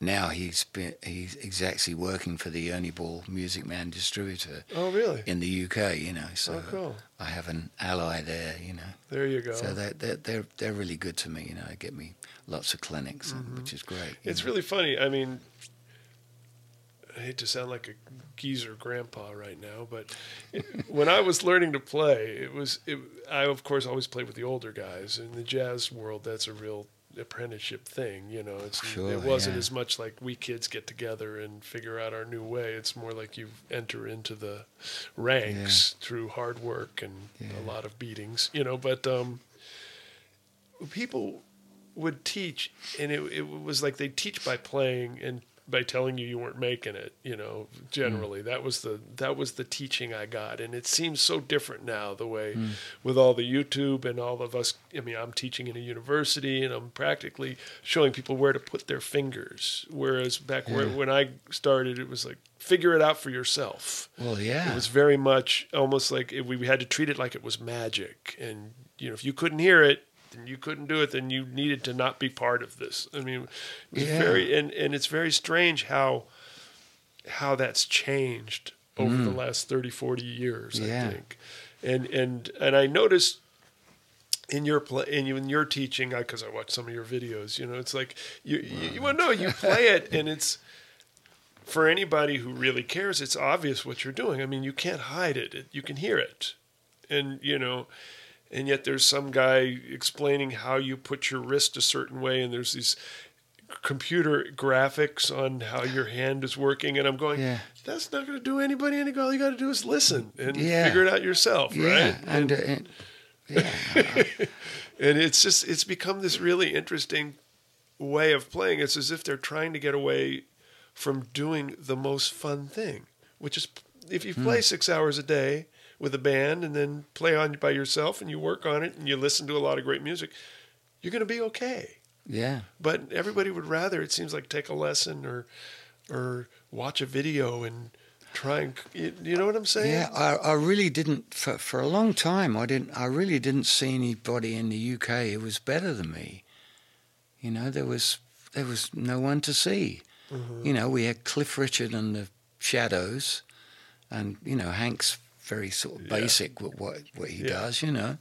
now he's been he's actually working for the Ernie Ball Music Man distributor Oh, really? in the UK. You know, so Oh, cool. I have an ally there. You know, There you go. so they're, they're they're they're really good to me. You know, they get me lots of clinics, which is great. Mm-hmm. It's know. really funny. I mean, I hate to sound like a geezer grandpa right now, but it, when I was learning to play, it was it, I of course always played with the older guys in the jazz world. That's a real apprenticeship thing, you know. It's Sure, it wasn't yeah. as much like we kids get together and figure out our new way. It's more like you enter into the ranks through hard work and Yeah. a lot of beatings, you know. But um, people would teach, and it, it was like they teach by playing and by telling you you weren't making it. You know, mm. generally that was the that was the teaching I got, and it seems so different now. The way mm. with all the YouTube and all of us. I mean, I'm teaching in a university, and I'm practically showing people where to put their fingers. Whereas back where, Yeah. when I started, it was like figure it out for yourself. Well, yeah. It was very much almost like it, we had to treat it like it was magic. And, you know, if you couldn't hear it, then you couldn't do it, then you needed to not be part of this. I mean, it was Yeah. very, and, and it's very strange how, how that's changed over the last 30, 40 years, Mm. Yeah. I think. And, and, and I noticed in your play, in, you- in your teaching, because I watched some of your videos, you know, it's like you, you, well, no, you play it and it's, for anybody who really cares, it's obvious what you're doing. I mean, you can't hide it. it. You can hear it. And, you know, and yet there's some guy explaining how you put your wrist a certain way, and there's these computer graphics on how your hand is working. And I'm going, Yeah. that's not going to do anybody any good. All you got to do is listen and Yeah. figure it out yourself, yeah, right? and, uh, and yeah, and it's just it's become this really interesting way of playing it's as if they're trying to get away from doing the most fun thing which is if you play six hours a day with a band and then play on by yourself and you work on it and you listen to a lot of great music you're going to be okay yeah. but everybody would rather it seems like take a lesson or or watch a video and try and you, know what i'm saying Yeah, I, I really didn't for for a long time. I didn't. I really didn't see anybody in the UK who was better than me. You know, there was there was no one to see. Mhm. You know, we had Cliff Richard and the Shadows, and you know Hank's very sort of Yeah. basic with what what he Yeah. does. You know,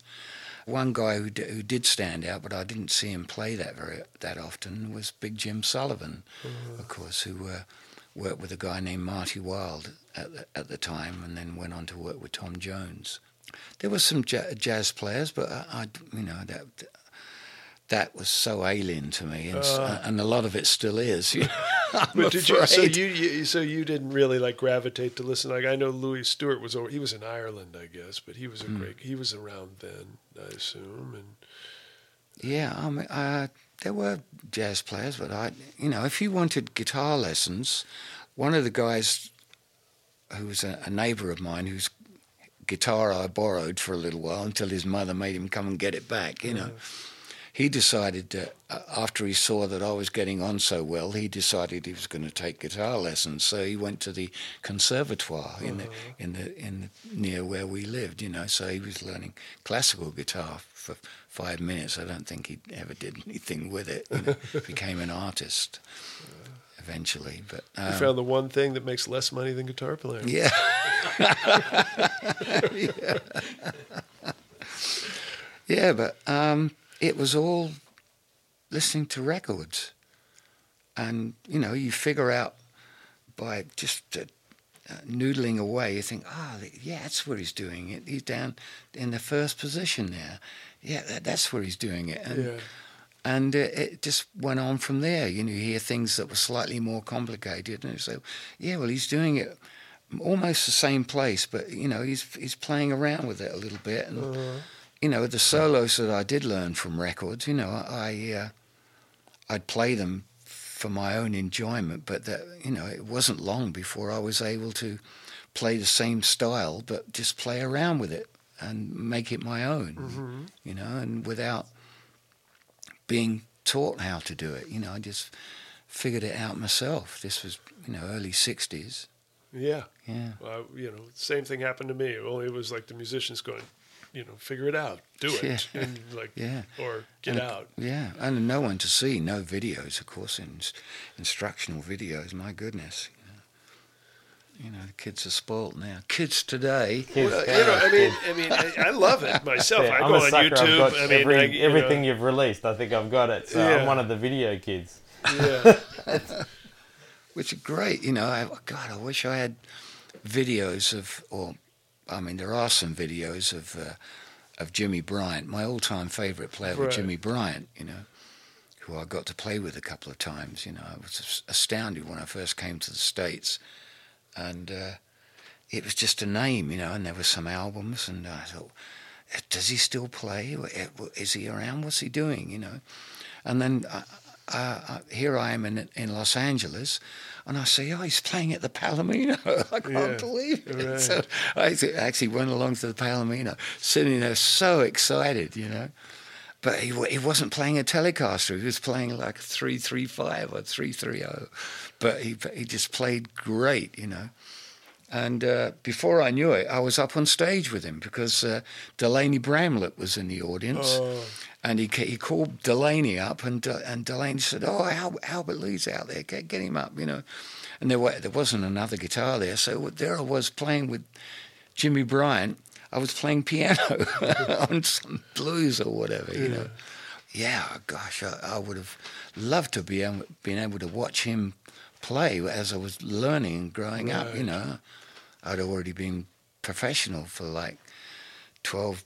one guy who d- who did stand out, but I didn't see him play that very that often was Big Jim Sullivan, Mm-hmm. of course, who uh, worked with a guy named Marty Wilde at the, at the time, and then went on to work with Tom Jones. There were some ja- jazz players, but I, I you know that that was so alien to me, and, Uh. and a lot of it still is. But did you? So you, you so you didn't really like gravitate to listen. Like I know Louis Stewart was over. He was in Ireland, I guess, but he was a Hmm. great. He was around then, I assume. And Yeah, I mean, uh, there were jazz players, but I, you know, if you wanted guitar lessons, one of the guys who was a, a neighbour of mine, whose guitar I borrowed for a little while until his mother made him come and get it back, you know. He decided that uh, after he saw that I was getting on so well, he decided he was going to take guitar lessons. So he went to the conservatoire in the in the in the, near where we lived, you know. So he was learning classical guitar for five minutes. I don't think he ever did anything with it. You know, became an artist eventually, but you um, found the one thing that makes less money than guitar playing. yeah. yeah. Yeah, but um, it was all listening to records. And, you know, you figure out by just uh, uh, noodling away, you think, oh, yeah, that's where he's doing it. He's down in the first position there. Yeah, that, that's where he's doing it. And, Yeah. and uh, it just went on from there. You know, you hear things that were slightly more complicated, and say, "Yeah, well, he's doing it almost the same place, but you know he's he's playing around with it a little bit, and Uh-huh. You know the solos that I did learn from records, you know I uh, I'd play them for my own enjoyment, but that you know it wasn't long before I was able to play the same style, but just play around with it and make it my own, Mm-hmm. you know, and without being taught how to do it, you know, I just figured it out myself. This was you know early '60s, Yeah. yeah. Well, you know, same thing happened to me. Only it was like the musicians going, you know, figure it out, do it, Yeah. and like, Yeah. or get And- out. Yeah, and no one to see, no videos, of course, in, instructional videos. My goodness, you know, the kids are spoilt now. Kids today, Kids, Well, you know, I mean, I mean, I, I love it myself. Yeah, I I'm go a on sucker. I've YouTube. got I mean, every, I, you know, everything you've released. I think I've got it. So Yeah. I'm one of the video kids. yeah, which are great. You know, I, God, I wish I had videos of, or I mean, there are some videos of uh, of Jimmy Bryant, my all-time favorite player, Right. was Jimmy Bryant. You know, who I got to play with a couple of times. You know, I was astounded when I first came to the states, and uh, it was just a name. You know, and there were some albums, and I thought. Does he still play? Is he around? What's he doing? You know, and then uh, uh, here I am in in Los Angeles, and I see, oh, he's playing at the Palomino. I can't Yeah, believe it. right. So I actually went along to the Palomino, sitting there so excited, you know. But he, he wasn't playing a Telecaster. He was playing like 335 or 330. But he, he just played great, you know. And uh, before I knew it, I was up on stage with him because uh, Delaney Bramlett was in the audience. Oh. And he, he called Delaney up, and uh, and Delaney said, "Oh, Al- Albert Lee's out there. Get, get him up, you know." And there wa- there wasn't another guitar there, so there I was playing with Jimmy Bryant. I was playing piano on some blues or whatever, you know. Yeah, gosh, I, I would have loved to be able, been able to watch him play as I was learning and growing up. You know, I'd already been professional for like 12,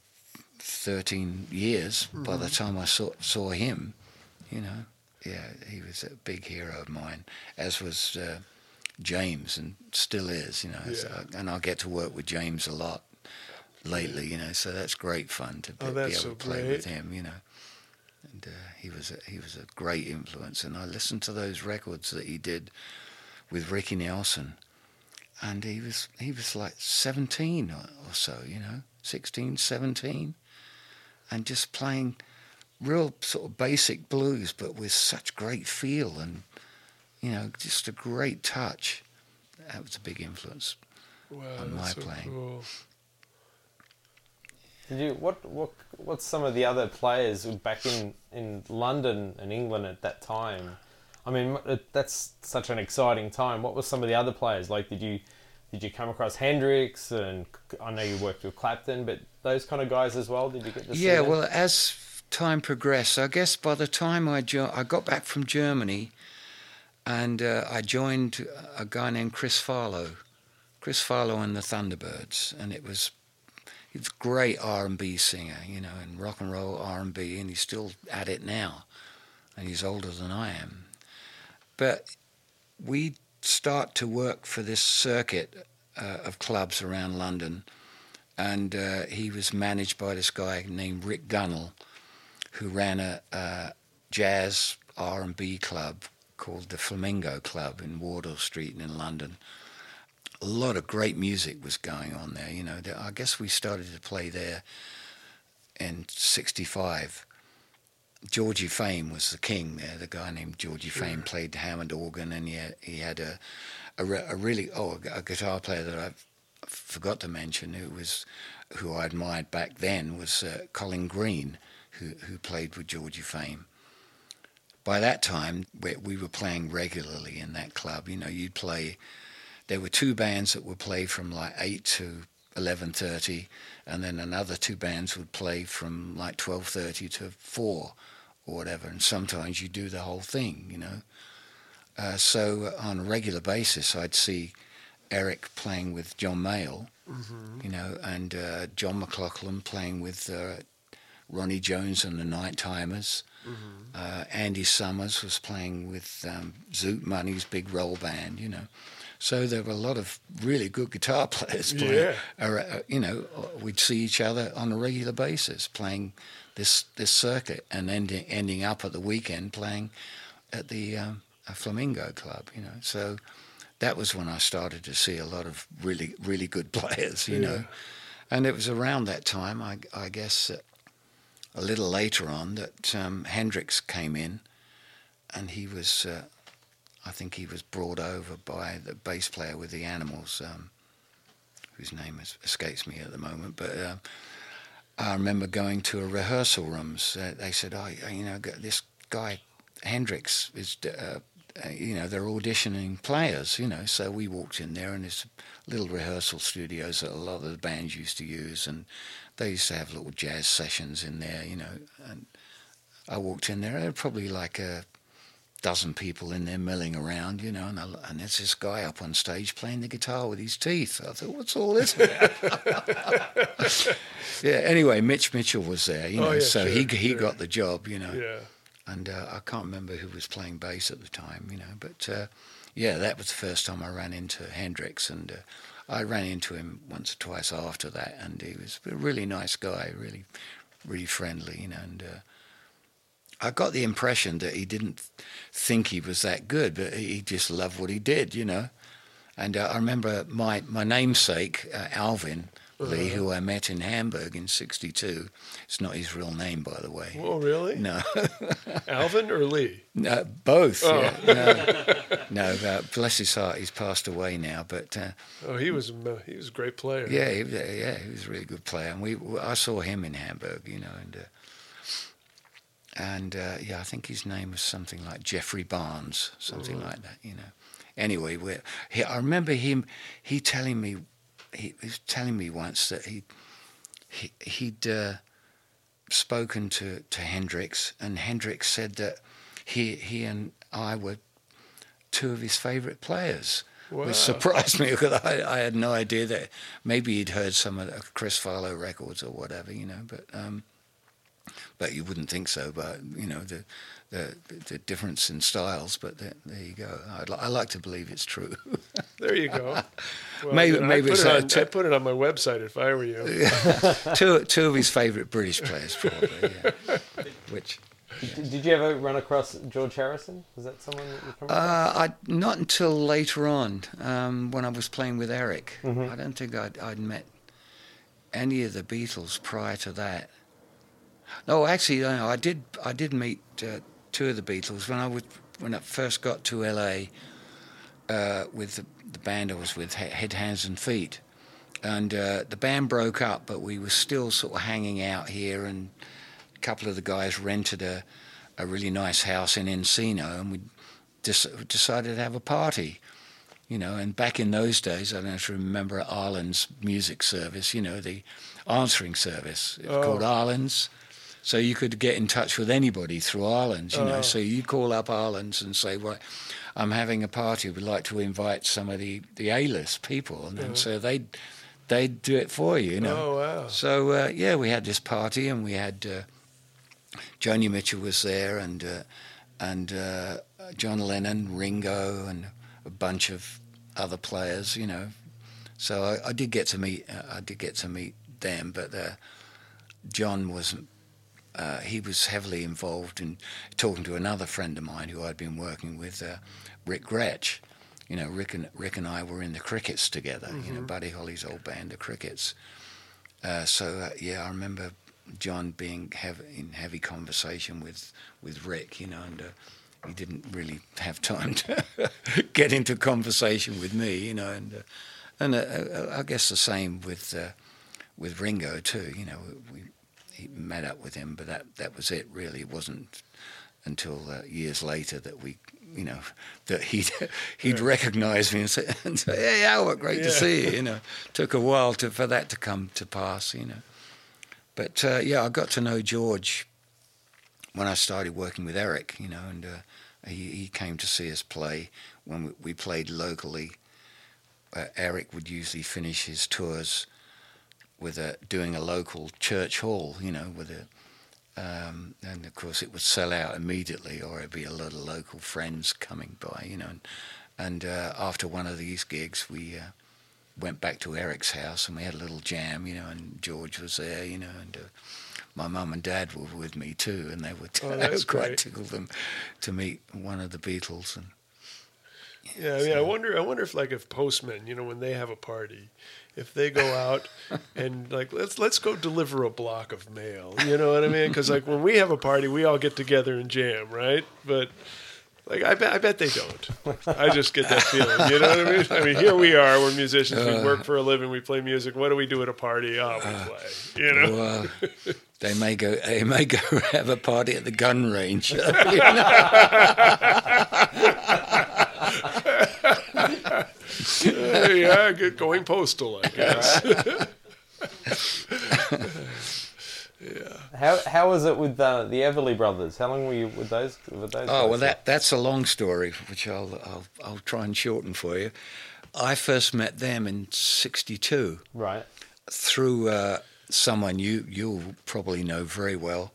13 years by the time I saw saw him. You know, yeah, he was a big hero of mine, as was uh, James, and still is. You know, so- and I get to work with James a lot lately. You know, so that's great fun to be, Oh, be able so to play great. with him. You know. And uh, he was a, he was a great influence, and I listened to those records that he did with Ricky Nelson, and he was he was like 17 or, so, you know, 16, 17, and just playing real sort of basic blues, but with such great feel and you know just a great touch. That was a big influence. wow, on my so playing. cool. Did you what what what's some of the other players back in in London and England at that time? I mean, that's such an exciting time. What were some of the other players like? Did you did you come across Hendrix and I know you worked with Clapton, but those kind of guys as well? Did you get to see Yeah, them? well, as time progressed, I guess by the time I jo- I got back from Germany, and uh, I joined a guy named Chris Farlowe, Chris Farlowe and the Thunderbirds, and it was he was a great R and B singer, you know, and rock and roll R and he's still at it now, and he's older than I am, but we start to work for this circuit uh, of clubs around London and uh, he was managed by this guy named Rick Gunnell, who ran a, a jazz R and B club called the Flamingo Club in Wardour Street in London. A lot of great music was going on there. You know, I guess we started to play there in '65. Georgie Fame was the king there. The guy named Georgie Fame played the Hammond organ, and he had, he had a, a, re- a really oh a, a guitar player that I forgot to mention who was who I admired back then was uh, Colin Green, who who played with Georgie Fame. By that time, we, we were playing regularly in that club. You know, you'd play. There were two bands that would play from like eight to eleven thirty, and then another two bands would play from like twelve thirty to four, or whatever. And sometimes you do the whole thing. You know. Uh, so on a regular basis, I'd see Eric playing with John Mayall, you know, and uh, John McLaughlin playing with uh, Ronnie Jones and the Night Timers. Mm-hmm. Uh, Andy Summers was playing with um, Zoot Money's big roll band, you know. So there were a lot of really good guitar players playing. Yeah. uh, you know, we'd see each other on a regular basis playing this this circuit and ending ending up at the weekend playing at the um, Flamingo Club, you know. So that was when I started to see a lot of really really good players, you know. And it was around that time, I, I guess, uh, a little later on, that um, Hendrix came in, and he was, uh, I think he was brought over by the bass player with the Animals, um, whose name is, escapes me at the moment, but. Uh, I remember going to a rehearsal rooms. They said, "Oh, you know, this guy Hendrix is, uh, uh, you know, they're auditioning players, you know." So we walked in there, and there's little rehearsal studios that a lot of the bands used to use, and they used to have little jazz sessions in there, you know. And I walked in there, there were probably like a dozen people in there milling around, you know, and, I, and there's this guy up on stage playing the guitar with his teeth. I thought, what's all this about? yeah. Anyway, Mitch Mitchell was there, you Oh, know, yeah, so he he sure. got the job, you know, Yeah. and uh, I can't remember who was playing bass at the time, you know, but uh, yeah, that was the first time I ran into Hendrix, and uh, I ran into him once or twice after that, and he was a really nice guy, really, really friendly, you know, and. Uh, I got the impression that he didn't think he was that good, but he just loved what he did, you know. And uh, I remember my, my namesake, uh, Alvin Lee, who I met in Hamburg in 62. It's not his real name, by the way. Oh, really? No, Alvin or Lee? no both. Oh. Yeah. No, no uh, bless his heart, he's passed away now. But uh, Oh, he was a he was a great player. yeah, he, was- yeah, he was a really good player. And we, I saw him in Hamburg, you know, and uh, and uh, yeah, I think his name was something like Jeffrey Barnes, something like that, you know. Anyway, we he, I remember him he telling me he was telling me once that he, he he'd uh, spoken to to Hendrix, and Hendrix said that he he and I were two of his favourite players. Wow. Which surprised me because I, I had no idea that maybe he'd heard some of the Chris Farlowe records or whatever, you know. But um, but you wouldn't think so. But you know the the, the difference in styles. But there, there you go. I'd, li- I like to believe it's true. There you go. Well, Maybe- then maybe I'd put, it's it on, t- I'd put it on my website if I were you. two two of his favourite British players, probably. Yeah. Which Did, did you ever run across George Harrison? Was that someone that you come across? uh, I not until later on um, when I was playing with Eric. I don't think I'd, I'd met any of the Beatles prior to that. No, actually, no, I did. I did meet uh, two of the Beatles when I was when I first got to LA uh, with the, the band I was with, Head, Hands and Feet, and uh, the band broke up, but we were still sort of hanging out here, and a couple of the guys rented a a really nice house in Encino, and we dec- decided to have a party. You know, and back in those days, I don't know if you remember Ireland's music service, you know, the answering service. It's Oh. called Ireland's. So you could get in touch with anybody through Ireland, you know. Oh. So you call up Ireland's and say, "Well, I'm having a party. We'd like to invite some of the, the A-list people," and then so they they'd do it for you, you know. Oh wow. So uh, yeah, we had this party, and we had uh, Joni Mitchell was there, and uh, and uh, John Lennon, Ringo, and a bunch of other players, you know. So I, I did get to meet uh, I did get to meet them, but uh, John wasn't. Uh, he was heavily involved in talking to another friend of mine who I'd been working with, uh, Rick Grech. You know, Rick and Rick and I were in the Crickets together. You know, Buddy Holly's old band, the Crickets. Uh, so uh, yeah, I remember John being heavy, in heavy conversation with with Rick. You know, and uh, he didn't really have time to get into conversation with me. You know, and uh, and I guess the same with uh, with Ringo too. You know, we met up with him, but that that was it. Really, it wasn't until uh, years later that we. You know that he'd he'd recognise me and say, and say, "Hey, Albert, great Yeah. to see you." You know, took a while to for that to come to pass. You know, but uh, yeah, I got to know George when I started working with Eric. You know, and uh, he he came to see us play when we, we played locally. Uh, Eric would usually finish his tours with a doing a local church hall. You know, with a Um, and of course, it would sell out immediately, or it'd be a lot of local friends coming by, you know. And, and uh, after one of these gigs, we uh, went back to Eric's house and we had a little jam, you know, and George was there, you know, and uh, my mum and dad were with me too, and they were t- Oh, was quite great. tickled them to meet one of the Beatles. And Yeah, I mean, I wonder. I wonder if, like, if postmen, you know, when they have a party, if they go out and like, let's let's go deliver a block of mail. You know what I mean? Because like when we have a party, we all get together and jam, right? But like, I bet I bet they don't. I just get that feeling. You know what I mean? I mean, here we are. We're musicians. we work for a living. We play music. What do we do at a party? Oh, we uh, play. You know? well, they may go. They may go have a party at the gun range. Uh, yeah, good going postal, I guess. yeah. How how was it with uh, the Everly brothers? How long were you with those? With those Oh guys? well, that that's a long story, which I'll I'll, I'll try and shorten for you. I first met them in '62 right. through uh, someone you you'll probably know very well.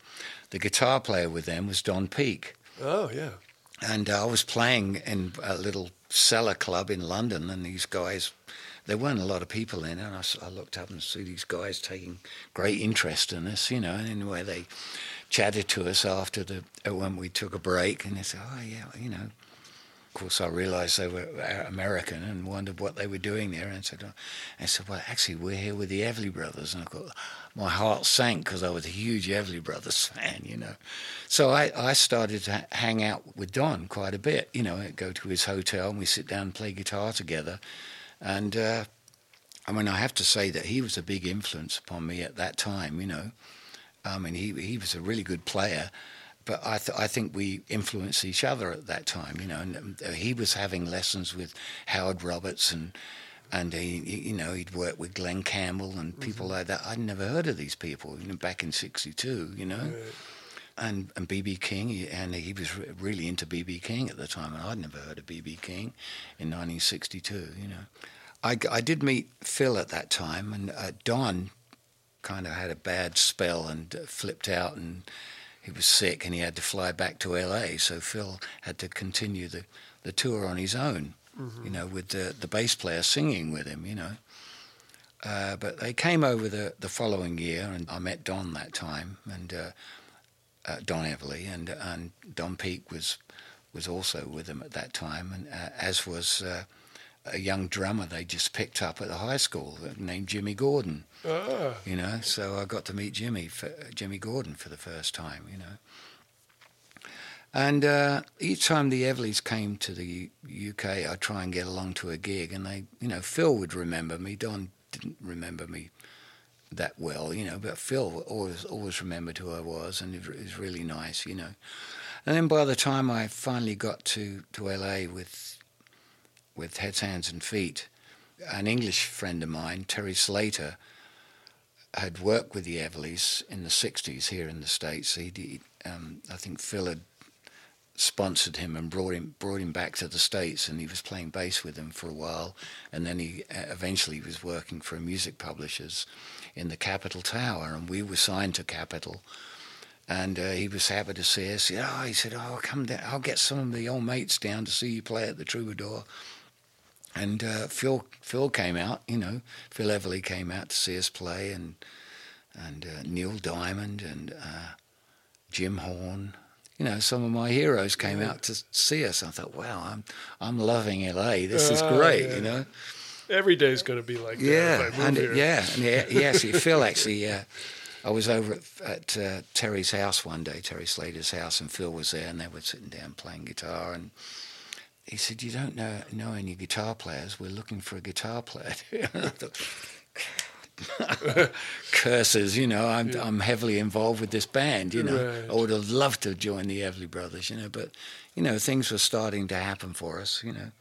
The guitar player with them was Don Peake, Oh yeah. and I was playing in a little cellar club in London, and these guys. There weren't a lot of people in, and I looked up and see these guys taking great interest in us, you know. And anyway, they chatted to us after the when we took a break, and they said, "Oh yeah, you know." Course, I realised they were uh, American and wondered what they were doing there. And said, oh. I said, "Well, actually, we're here with the Everly Brothers." And I got my heart sank because I was a huge Everly Brothers fan, you know. So I, I started to hang out with Don quite a bit. You know, I'd go to his hotel and we sit down and play guitar together. And uh, I mean, I have to say that he was a big influence upon me at that time. You know, I mean, he he was a really good player, but I th- I think we influenced each other at that time. You know, and um, he was having lessons with Howard Roberts and. And he, he- you know, he'd worked with Glen Campbell and people like that. I'd never heard of these people, you know, back in '62. You know, and and BB King, and he was re- really into BB King at the time, and I'd never heard of BB King in 1962. You know, I, I did meet Phil at that time, and uh, Don kind of had a bad spell and uh, flipped out, and he was sick, and he had to fly back to LA. So Phil had to continue the, the tour on his own. You know, with the the bass player singing with him. You know. Uh, but they came over the, the following year, and I met Don that time, and uh, uh, Don Everly, and and Don Peake was was also with them at that time, and uh, as was uh, a young drummer they just picked up at the high school named Jimmy Gordon. You know, so I got to meet Jimmy for, Jimmy Gordon for the first time. You know, and uh, each time the Everleys came to the UK, I'd try and get along to a gig, and they, you know, Phil would remember me. Don didn't remember me that well, you know, but Phil always always remembered who I was, and it was really nice, you know. And then by the time I finally got to, to LA with with Heads, Hands and Feet, an English friend of mine, Terry Slater, had worked with the Everleys in the '60s here in the States. He, um, I think Phil had sponsored him and brought him brought him back to the states, and he was playing bass with them for a while, and then he uh, eventually was working for a music publishers in the Capitol Tower, and we were signed to Capitol. And uh, he was happy to see us. Yeah, he said, "Oh, come down. I'll get some of the old mates down to see you play at the Troubadour." And uh, Phil Phil came out. You know, Phil Everly came out to see us play, and and uh, Neil Diamond and uh, Jim Horn. You know, some of my heroes came out to see us. I thought, wow, I'm I'm loving LA. This is Ah, great. yeah. You know. every day's going to be like that. Yeah, if I move and here. yeah, and yeah, yes, Phil actually. Uh, I was over at, at uh, Terry's house one day, Terry Slater's house, and Phil was there, and they were sitting down playing guitar, and he said, "You don't know know any guitar players? We're looking for a guitar player." And I thought, Curses, you know, I'm I'm heavily involved with this band. You know, Right. I would have loved to join the Everly Brothers, you know, but you know things were starting to happen for us, you know.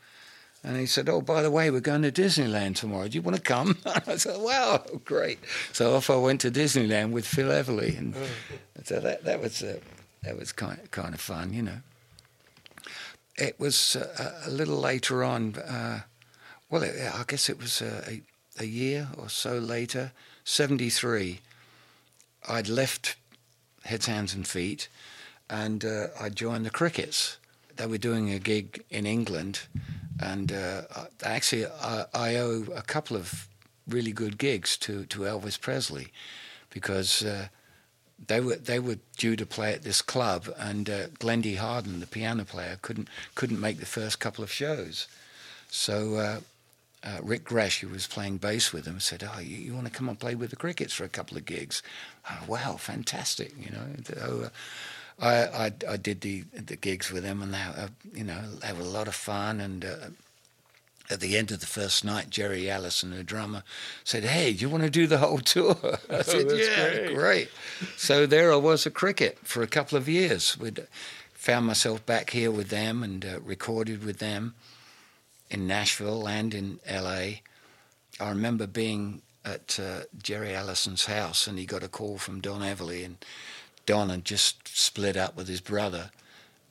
And he said, "Oh, by the way, we're going to Disneyland tomorrow. Do you want to come?" I said, "Wow, great!" So off I went to Disneyland with Phil Everly, and so that that was uh, that was kind kind of fun, you know. It was uh, a little later on. Uh, well, it, I guess it was uh, a a year or so later, seventy three. I'd left Heads, Hands and Feet, and uh, I joined the Crickets. They were doing a gig in England, and uh, actually I, I, owe a couple of really good gigs to, to Elvis Presley, because uh, they were they were due to play at this club, and uh, Glen D. Hardin, the piano player, couldn't couldn't make the first couple of shows, so. Uh, uh, Rick Grech, who was playing bass with him, said, "Oh, you, you, want to come and play with the Crickets for a couple of gigs?" Oh, wow, fantastic! You know, so, uh, I, I, I did the the gigs with them, and they, uh, you know, they were a lot of fun. And uh, at the end of the first night, Jerry Allison, the drummer, said, "Hey, do you want to do the whole tour?" I oh, said, "Yeah, great. great." So there I was at Cricket for a couple of years. We found myself back here with them and uh, recorded with them in Nashville and in LA. I remember being at uh, Jerry Allison's house and he got a call from Don Everly and Don had just split up with his brother.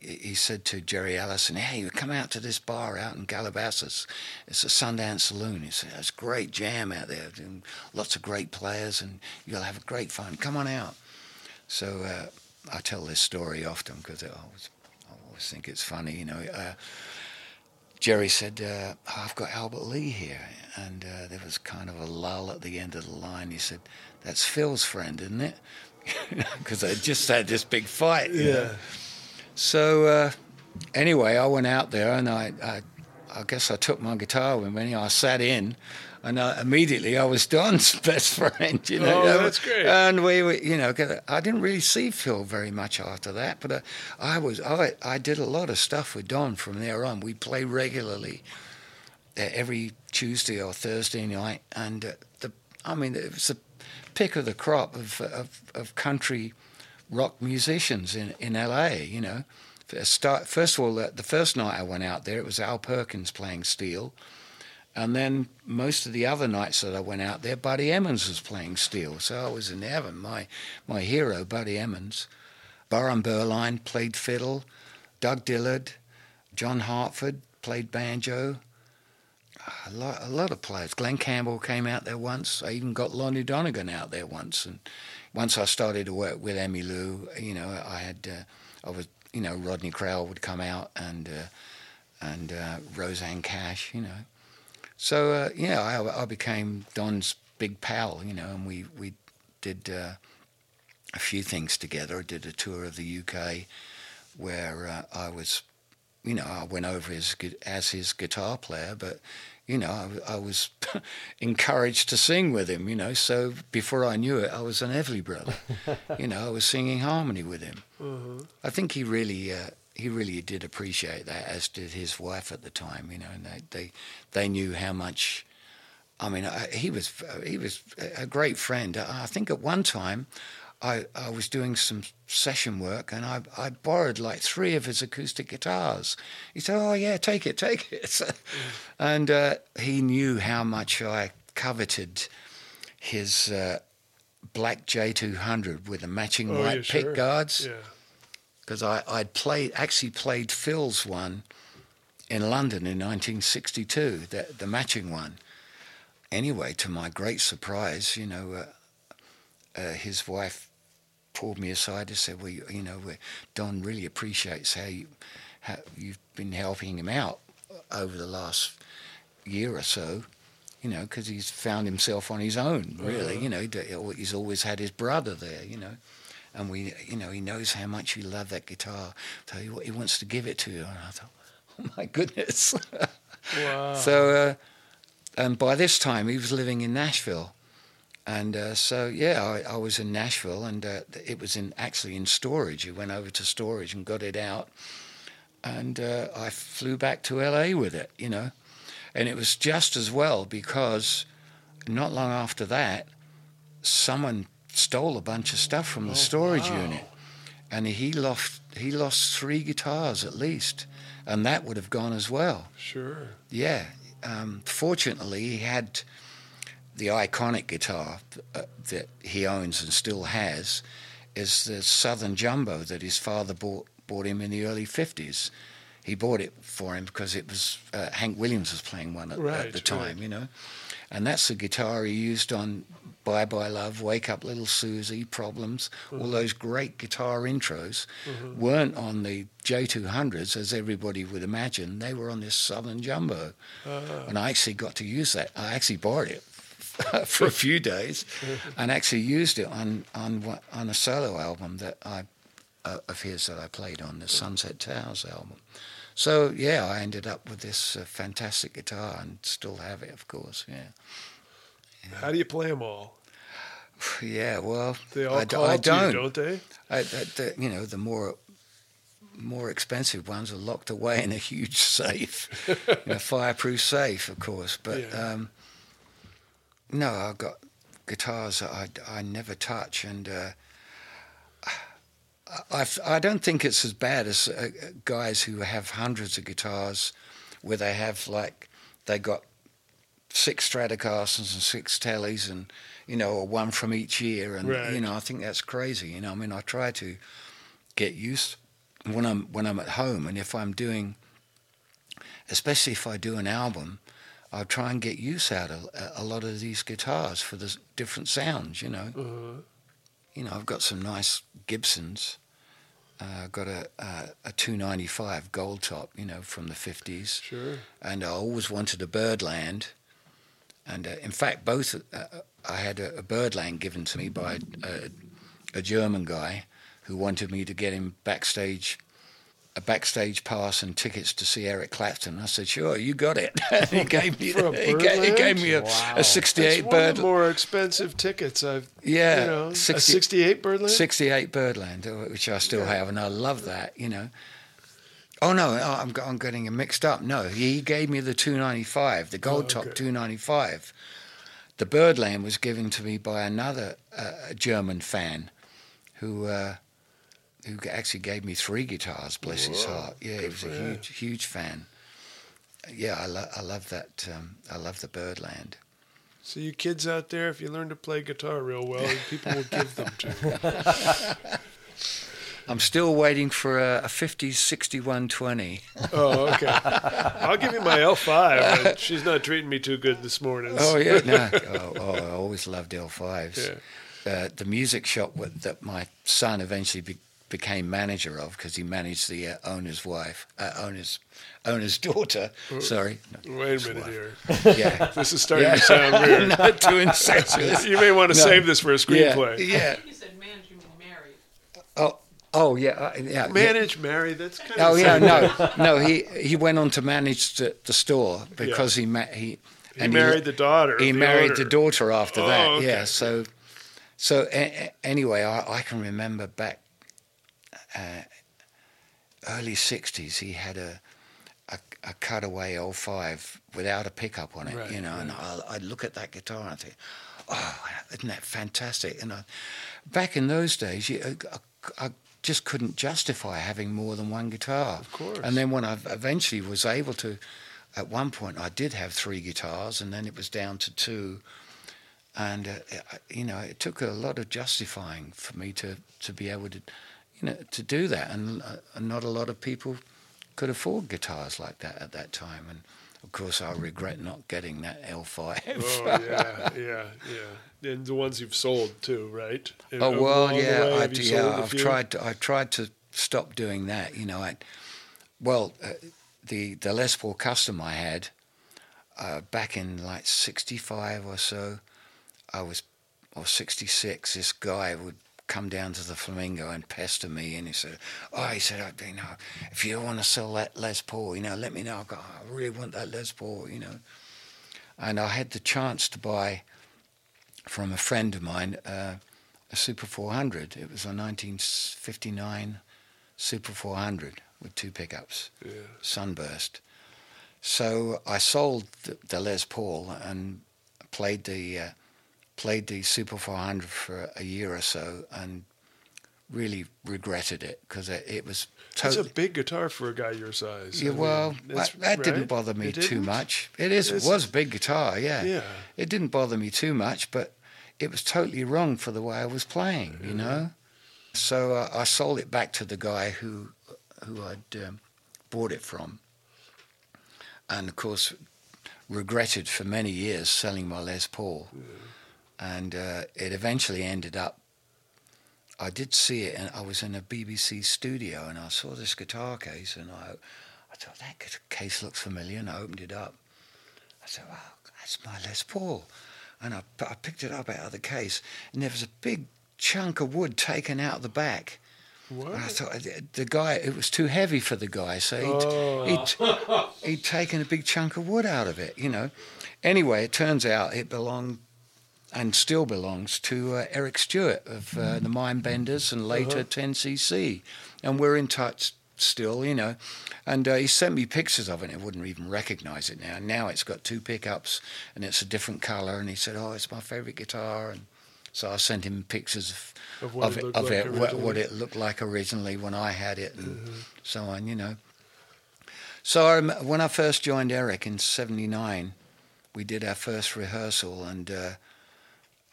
He said to Jerry Allison, "Hey, you come out to this bar out in Calabasas. It's a Sundance Saloon." He said, "It's a great jam out there, and lots of great players, and you'll have a great fun. Come on out." So uh, I tell this story often because I always, I always think it's funny. You know, uh, Jerry said, uh, I've got Albert Lee here. And uh, there was kind of a lull at the end of the line. He said, That's Phil's friend, isn't it? Because they just had this big fight. Yeah. Know? So, uh, anyway, I went out there and I, I, I guess I took my guitar with me. I sat in and uh, immediately I was Don's best friend, you know. Oh, that's great. And we, were, you know, I didn't really see Phil very much after that, but uh, I was, I, I did a lot of stuff with Don from there on. We play regularly uh, every Tuesday or Thursday night, and uh, the, I mean, it was the pick of the crop of, of, of country rock musicians in, in LA, you know. First of all, the first night I went out there, it was Al Perkins playing steel. And then most of the other nights that I went out there, Buddy Emmons was playing steel. So I was in heaven. My, my hero, Buddy Emmons. Byron Berline played fiddle. Doug Dillard, John Hartford played banjo. A lot, a lot of players. Glen Campbell came out there once. I even got Lonnie Donegan out there once. And once I started to work with Emmylou, you know, I had, uh, I was, you know, Rodney Crowell would come out and, uh, and uh, Rosanne Cash, you know. So uh, yeah, I, I, became Don's big pal, you know, and we we did uh, a few things together. I did a tour of the UK where uh, I was, you know, I went over as as his guitar player, but you know, I, I was encouraged to sing with him, you know. So before I knew it, I was an Everly brother. you know, I was singing harmony with him. Mm-hmm. I think he really uh, he really did appreciate that, as did his wife at the time. You know, and they they, they knew how much. I mean, I, he was he was a great friend. I think at one time, I, I was doing some session work and I, I borrowed like three of his acoustic guitars. He said, "Oh yeah, take it, take it," mm. and uh, he knew how much I coveted his uh, black J200 with the matching oh, white yeah, pick sure. guards. Yeah because I I'd played actually played Phil's one in London in 1962, the the matching one. Anyway, to my great surprise, you know, uh, uh, his wife pulled me aside and said, "Well, you, you know, Don really appreciates how you how you've been helping him out over the last year or so." You know, because he's found himself on his own, really. Uh-huh. You know, he's always had his brother there, you know and we, you know, he knows how much you love that guitar. So he, he wants to give it to you. And I thought, oh my goodness. wow. So, uh, and by this time he was living in Nashville, and uh, so yeah, I, I, was in Nashville, and uh, it was in actually in storage. He went over to storage and got it out, and uh, I flew back to LA with it, you know, and it was just as well because not long after that, someone stole a bunch of stuff from the oh, storage wow. unit, and he lost he lost three guitars at least, and that would have gone as well. Sure. Yeah. Um, fortunately, he had the iconic guitar uh, that he owns and still has is the Southern Jumbo that his father bought bought him in the early fifties. He bought it for him because it was uh, Hank Williams was playing one at, right, at the time, right. you know, and that's the guitar he used on Bye Bye Love, Wake Up Little Susie, Problems, all those great guitar intros weren't on the J200s as everybody would imagine. They were on this Southern Jumbo. And I actually got to use that. I actually borrowed it for a few days and actually used it on, on, on a solo album that I, uh, of his that I played on, the Sunset Towers album. So, yeah, I ended up with this uh, fantastic guitar and still have it, of course, yeah. How do you play them all? Yeah, well, They all I, call I don't. you, don't they? I, the, the, you know, the more more expensive ones are locked away in a huge safe, in a fireproof safe, of course. But Yeah. um, no, I've got guitars that I, I never touch, and uh, I I don't think it's as bad as uh, guys who have hundreds of guitars, where they have like they got six Stratocasters and six Tellys and you know, or one from each year, and Right. you know, I think that's crazy. You know, I mean, I try to get used when I'm when I'm at home, and if I'm doing, especially if I do an album, I try and get use out of a, a lot of these guitars for the different sounds. You know, Uh-huh. you know, I've got some nice Gibsons. Uh, I've got a, a a 295 gold top, you know, from the 50s Sure. and I always wanted a Byrdland. And uh, in fact, both uh, I had a, a Byrdland given to me by a, a German guy who wanted me to get him backstage, a backstage pass and tickets to see Eric Clapton. I said, "Sure, you got it." He gave me a he, ga- he gave Byrdland? me a, Wow. a '68 It's one of Bird, more expensive tickets I've. yeah, you know, 60 a '68 Byrdland. 68 Byrdland, uh, which I still have, and I love that, you know. Oh no, oh, I'm, I'm getting it mixed up. No, he gave me the 295, the gold Oh, top okay. 295. The Byrdland was given to me by another uh, German fan, who uh, who actually gave me three guitars. Bless his heart. Yeah, he was a for him. huge huge fan. Yeah, I, lo- I love that. Um, I love the Byrdland. So you kids out there, if you learn to play guitar real well, people will give them to you. I'm still waiting for a, a 50 6120. Oh, okay. I'll give you my L5. but She's not treating me too good this morning. Oh yeah, no. Oh, oh, I always loved L5s. Yeah. Uh, the music shop that my son eventually be, became manager of because he managed the uh, owner's wife, uh, owner's owner's daughter. Sorry, No, Wait a minute wife. here. Yeah, This is starting Yeah. to sound weird. not too incestuous. You may want to No. save this for a screenplay. yeah. You said manage, you married. Oh, oh yeah, uh, yeah. yeah. Manage, marry. That's kind Oh of. the yeah, no, no. He he went on to manage the, the store because he met he. He married the daughter. he the married owner. the daughter after Oh, that. okay. Yeah. So, so a, a- anyway, I, I can remember back uh, early '60s. He had a a, a cutaway 05 without a pickup on it, Right, you know. And I, I'd look at that guitar and think, "Oh, isn't that fantastic?" And I, back in those days, you, I, I just couldn't justify having more than one guitar. Of course. And then when I eventually was able to, at one point I did have three guitars, and then it was down to two. And uh, you know, it took a lot of justifying for me to to be able to, to do that. And, uh, and not a lot of people could afford guitars like that at that time. And of course, I regret not getting that L5. Oh yeah, yeah, yeah. And the ones you've sold too, right? And Oh well, yeah, way, I, have yeah. I've tried. To, I've tried to stop doing that. You know, I well, uh, the the Les Paul Custom I had uh, back in like '65 or so, I was or '66. This guy would come down to the Flamingo and pester me, and he said, "Oh, he said, you know, if you want to sell that Les Paul, you know, let me know. I, go, I really want that Les Paul, you know." And I had the chance to buy from a friend of mine. Uh, a Super 400. It was a 1959 Super 400 with two pickups, Yeah. Sunburst. So I sold the, the Les Paul and played the uh, played the Super 400 for a year or so and really regretted it because it, it was totally. a big guitar for a guy your size. I Yeah, mean, well, that, that didn't bother me too much. It is It's- it was a big guitar, yeah. Yeah. It didn't bother me too much, but it was totally wrong for the way I was playing, you know. So uh, I sold it back to the guy who who I'd um, bought it from, and of course regretted for many years selling my Les Paul. And uh, it eventually ended up. I did see it, and I was in a BBC studio, and I saw this guitar case, and I, I thought that case looks familiar, and I opened it up. I said, "Wow, that's my Les Paul," and I, I picked it up out of the case, and there was a big chunk of wood taken out of the back. What? I thought the guy it was too heavy for the guy, so he'd, Oh. he'd, he'd taken a big chunk of wood out of it, you know. Anyway, it turns out it belonged and still belongs to uh, Eric Stewart of uh, the Mindbenders and later 10cc, and we're in touch still, you know. And uh, he sent me pictures of it. and I wouldn't even recognise it now. Now it's got two pickups and it's a different colour. And he said, "Oh, it's my favourite guitar." And so I sent him pictures of Of what of it it, of like it what, what it looked like originally when I had it, and Mm-hmm. so on. You know. So I, rem- when I first joined Eric in '79, we did our first rehearsal, and uh,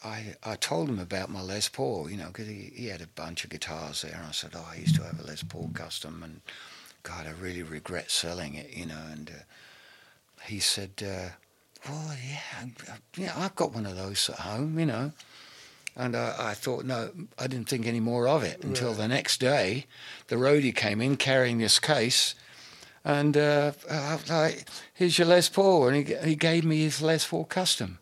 I I told him about my Les Paul, you know, because he, he had a bunch of guitars there, and I said, oh, I used to have a Les Paul custom, and God, I really regret selling it, you know, and uh, he said, uh, well, yeah, I- yeah, I've got one of those at home, you know. And I, I thought, no, I didn't think any more of it until Right. the next day. The roadie came in carrying this case, and uh, I was like, here's your Les Paul. And he, he gave me his Les Paul custom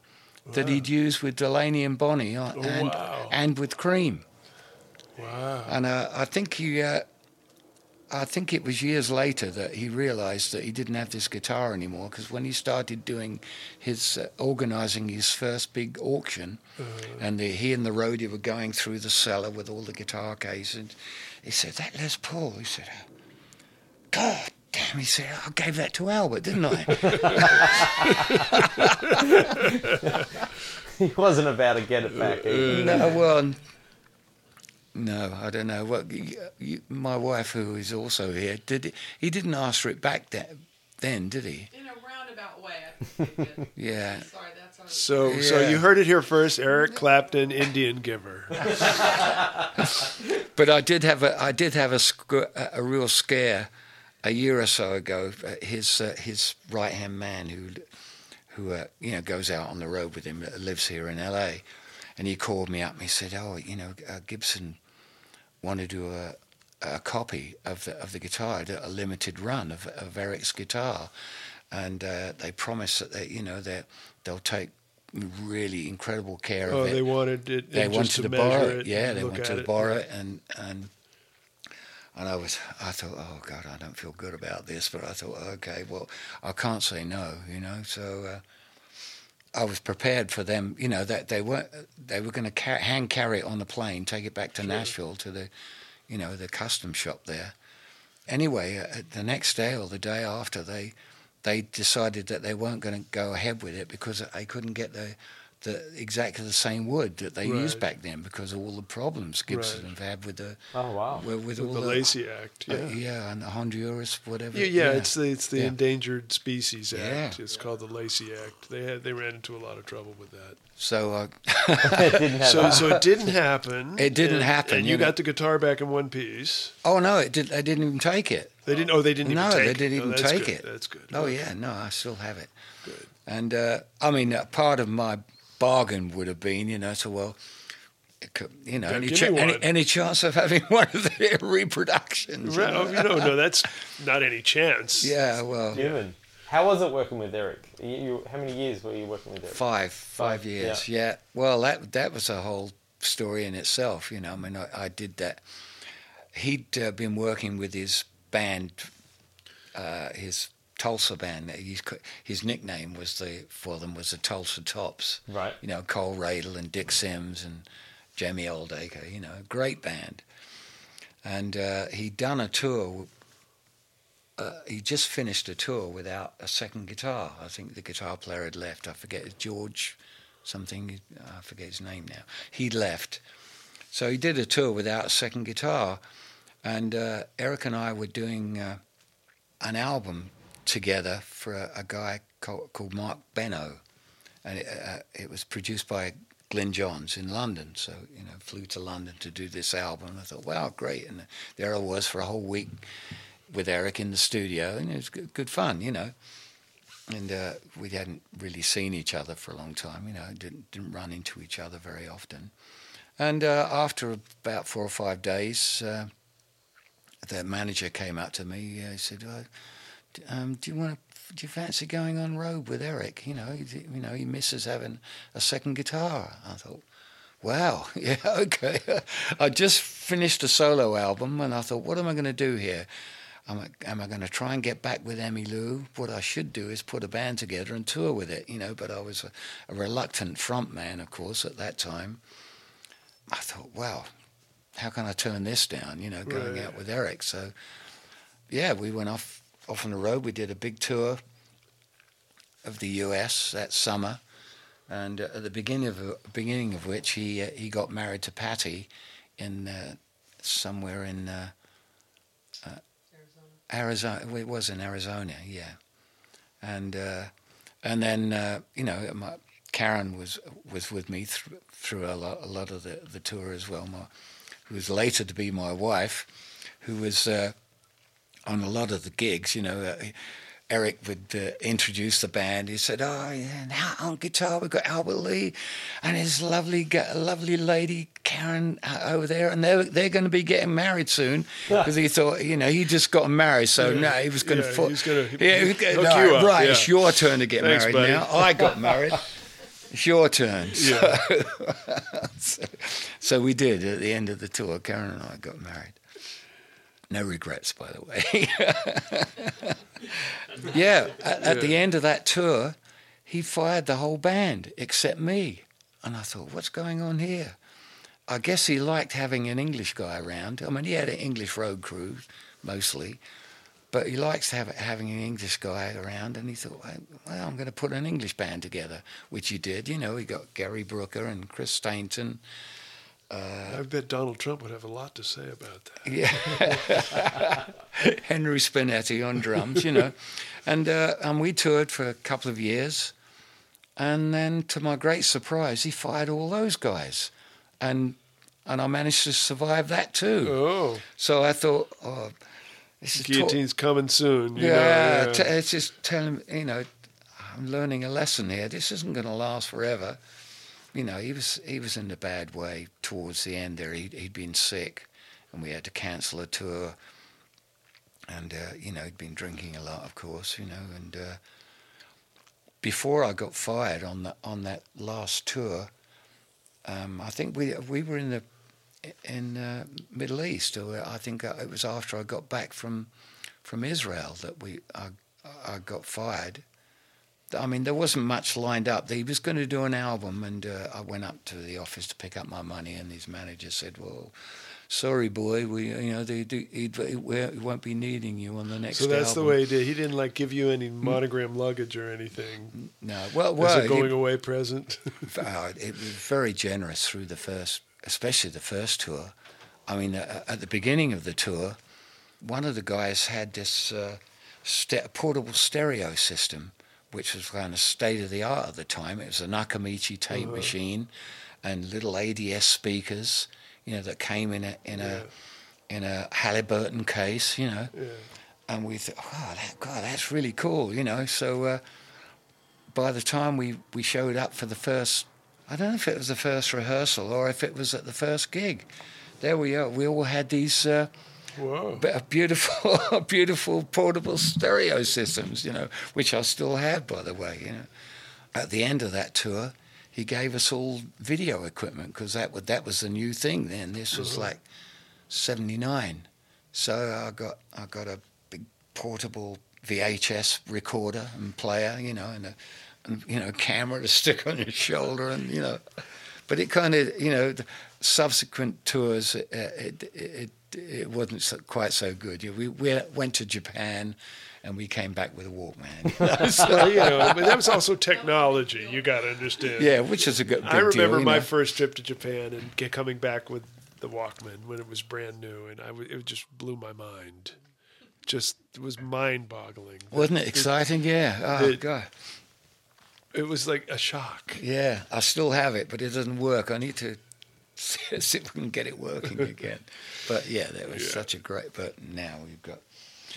that he'd used with Delaney and Bonnie on, Oh, and, wow. and with Cream. Wow. And uh, I think he, uh, I think it was years later that he realised that he didn't have this guitar anymore because when he started doing his uh, organising his first big auction, and the, he and the roadie were going through the cellar with all the guitar cases, he said that Les Paul. He said, God damn. He said I gave that to Albert, didn't I? he wasn't about to get it back. either. no, well. No, I don't know. Well, you, you, my wife, who is also here, did he didn't ask for it back then, then did he? In a roundabout way, I think they did. Yeah. Sorry, that's our. So, so Yeah. you heard it here first. Eric Clapton, Indian Giver. But I did have a I did have a a real scare a year or so ago. Uh, His uh, his right hand man who who uh, you know goes out on the road with him uh, lives here in L.A. and he called me up and he said, "Oh, you know, uh, Gibson want to do a a copy of the of the guitar, a limited run of of Eric's guitar, and uh, they promise that they you know that they'll take." Really incredible care Oh, of it Oh, they wanted it. they wanted to, to, borrow it. it. Yeah, they wanted to it. borrow it, and and and I was, I thought, oh God, I don't feel good about this, but I thought, okay, well, I can't say no, you know. So uh, I was prepared for them, you know, that they were they were going to car- hand carry it on the plane, take it back to Nashville to the, you know, the custom shop there. Anyway, uh, the next day or the day after, they they decided that they weren't going to go ahead with it because they couldn't get the the exactly the same wood that they used back then because of all the problems Gibson Right. have had with the Oh wow. with, with With all the Lacey Act. uh, Yeah. yeah, and the Honduras, whatever. Yeah, yeah, it's the it's the Yeah. Endangered Species Act. Yeah. It's called the Lacey Act. They had they ran into a lot of trouble with that. so uh, it didn't So that. so it didn't happen. It didn't and- happen, And you you know. got the guitar back in one piece. oh no, it did. They didn't even take it. They didn't. Oh, they didn't no, even take they it. didn't even that's take good. it. That's good. Oh yeah, no, I still have it. Good. And uh, I mean, uh, part of my bargain would have been, you know, so well, could- you know, any, give cha- me any, any chance of having one of their reproductions? you Right, know? oh, you know, no, that's not any chance. Yeah, well, Given. How was it working with Eric? You, you, how many years were you working with Eric? Five, five Five, years. Yeah. Well, that that was a whole story in itself. You know, I mean, I, I did that. He'd uh, been working with his band, uh, his Tulsa band. He's, his nickname was the for them was the Tulsa Tops. Right. You know, Carl Radle and Dick Sims and Jamie Oldaker. You know, great band. And uh, he'd done a tour. Uh, he just finished a tour without a second guitar. I think the guitar player had left. I forget George something. I forget his name now. He'd left, so he did a tour without a second guitar. And uh, Eric and I were doing uh, an album together for a, a guy called, called Marc Benno, and it, uh, it was produced by Glyn Johns in London. So you know, flew to London to do this album. I thought, wow, great! And there I was for a whole week with Eric in the studio, and it was good, good fun, you know. and uh, we hadn't really seen each other for a long time. You know, didn't didn't run into each other very often. And uh, after about four or five days, uh, the manager came up to me. Uh, he said, d- um, "Do you want to? Do you fancy going on road with Eric? You know, he, you know, he misses having a second guitar." I thought, "Wow, yeah, okay." I just finished a solo album, and I thought, "What am I going to do here?" Am I, am I going to try and get back with Emmylou? What I should do is put a band together and tour with it, you know. But I was a, a reluctant front man, of course, at that time. I thought, wow, how can I turn this down? You know, going Right. out with Eric. So, yeah, we went off off on the road. We did a big tour of the U.S. that summer, and uh, at the beginning of beginning of which he uh, he got married to Pattie in uh, somewhere in Arizona. It was in Arizona, yeah, and uh, and then uh, you know my, Karen was was with me thr through a lot, a lot of the, the tour as well. My, who was later to be my wife, who was uh, on a lot of the gigs. You know, uh, Eric would uh, introduce the band. He said, "Oh, yeah, now on guitar we've got Albert Lee and his lovely, lovely lady Karen uh, over there, and they're they're going to be getting married soon." Because he thought, you know, he just got married, so no, he was going to. yeah, he's gonna yeah, he was gonna- no, up, right. yeah. It's your turn to get Thanks, married buddy. now. I got married. It's your turn. Yeah. So, so we did at the end of the tour. Karen and I got married. No regrets, by the way. yeah, at, at the end of that tour, he fired the whole band except me. And I thought, what's going on here? I guess he liked having an English guy around. I mean, he had an English road crew mostly, but he likes to have, having an English guy around. And he thought, well, well, I'm going to put an English band together, which he did. You know, he got Gary Brooker and Chris Stainton. I bet Donald Trump would have a lot to say about that. Yeah. Henry Spinetti on drums, you know. And, uh, and we toured for a couple of years. And then, to my great surprise, he fired all those guys. And, and I managed to survive that too. Oh, So I thought, oh, this is guillotine's coming soon. You yeah, know, t- it's just telling you know, I'm learning a lesson here. This isn't going to last forever. You know, he was he was in a bad way towards the end. There, he'd, he'd been sick, and we had to cancel a tour. And uh, you know, he'd been drinking a lot, of course. You know, and uh, before I got fired on the on that last tour, um, I think we we were in the in uh, Middle East, or I think uh, it was after I got back from from Israel that we I, I got fired. I mean, there wasn't much lined up. He was going to do an album, and uh, I went up to the office to pick up my money, and his manager said, "Well, sorry, boy, we you know they do, he, he won't be needing you on the next." So that's the album." way he did. He didn't like give you any monogram luggage or anything. No, well, As well, a he- going away present. uh, it was very generous through the first, especially the first tour. I mean, uh, at the beginning of the tour, one of the guys had this uh, st- portable stereo system, which was kind of state of the art at the time. It was a Nakamichi tape machine and little ADS speakers, you know, that came in a in a in a Halliburton case, you know. yeah. And we thought, wow, that, God, that's really cool, you know. So uh, by the time we, we showed up for the first, I don't know if it was the first rehearsal or if it was at the first gig, there we are. We all had these uh, Whoa. beautiful, beautiful portable stereo systems, you know, which I still have, by the way. You know, at the end of that tour, he gave us all video equipment because that wa- that was the new thing then. This was like '79, so I got I got a big portable VHS recorder and player, you know, and a and, you know camera to stick on your shoulder, and you know, but it kind of you know the subsequent tours uh, it, it it wasn't so, quite so good. We we went to Japan, and we came back with a Walkman. you know, so- you know, but that was also technology. You got to understand. yeah, which is a good. I remember deal, my know. first trip to Japan and coming back with the Walkman when it was brand new, and I w- it just blew my mind. Just it was mind-boggling. Wasn't it exciting? Yeah. Oh the- god. It was like a shock. Yeah, I still have it, but it doesn't work. I need to see if we can get it working again. But yeah, that was Yeah. such a great. But now we've got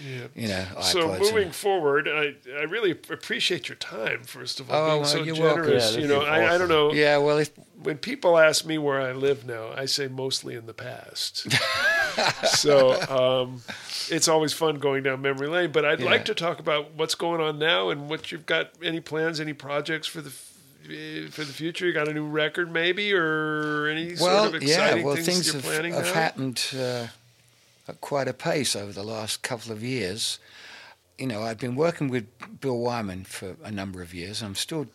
Yeah. you know, So moving and- forward, I I really appreciate your time. First of all, Oh, being well, so you're welcome. generous. Yeah, you know, I, I don't know. yeah, well, if, When people ask me where I live now, I say mostly in the past. so um, it's always fun going down memory lane. But I'd Yeah. like to talk about what's going on now and what you've got. Any plans? Any projects for the for the future? You got a new record, maybe, or any well, sort of exciting yeah, well, things, things you're have, planning have now? happened uh, at quite a pace over the last couple of years. You know, I've been working with Bill Wyman for a number of years. I'm still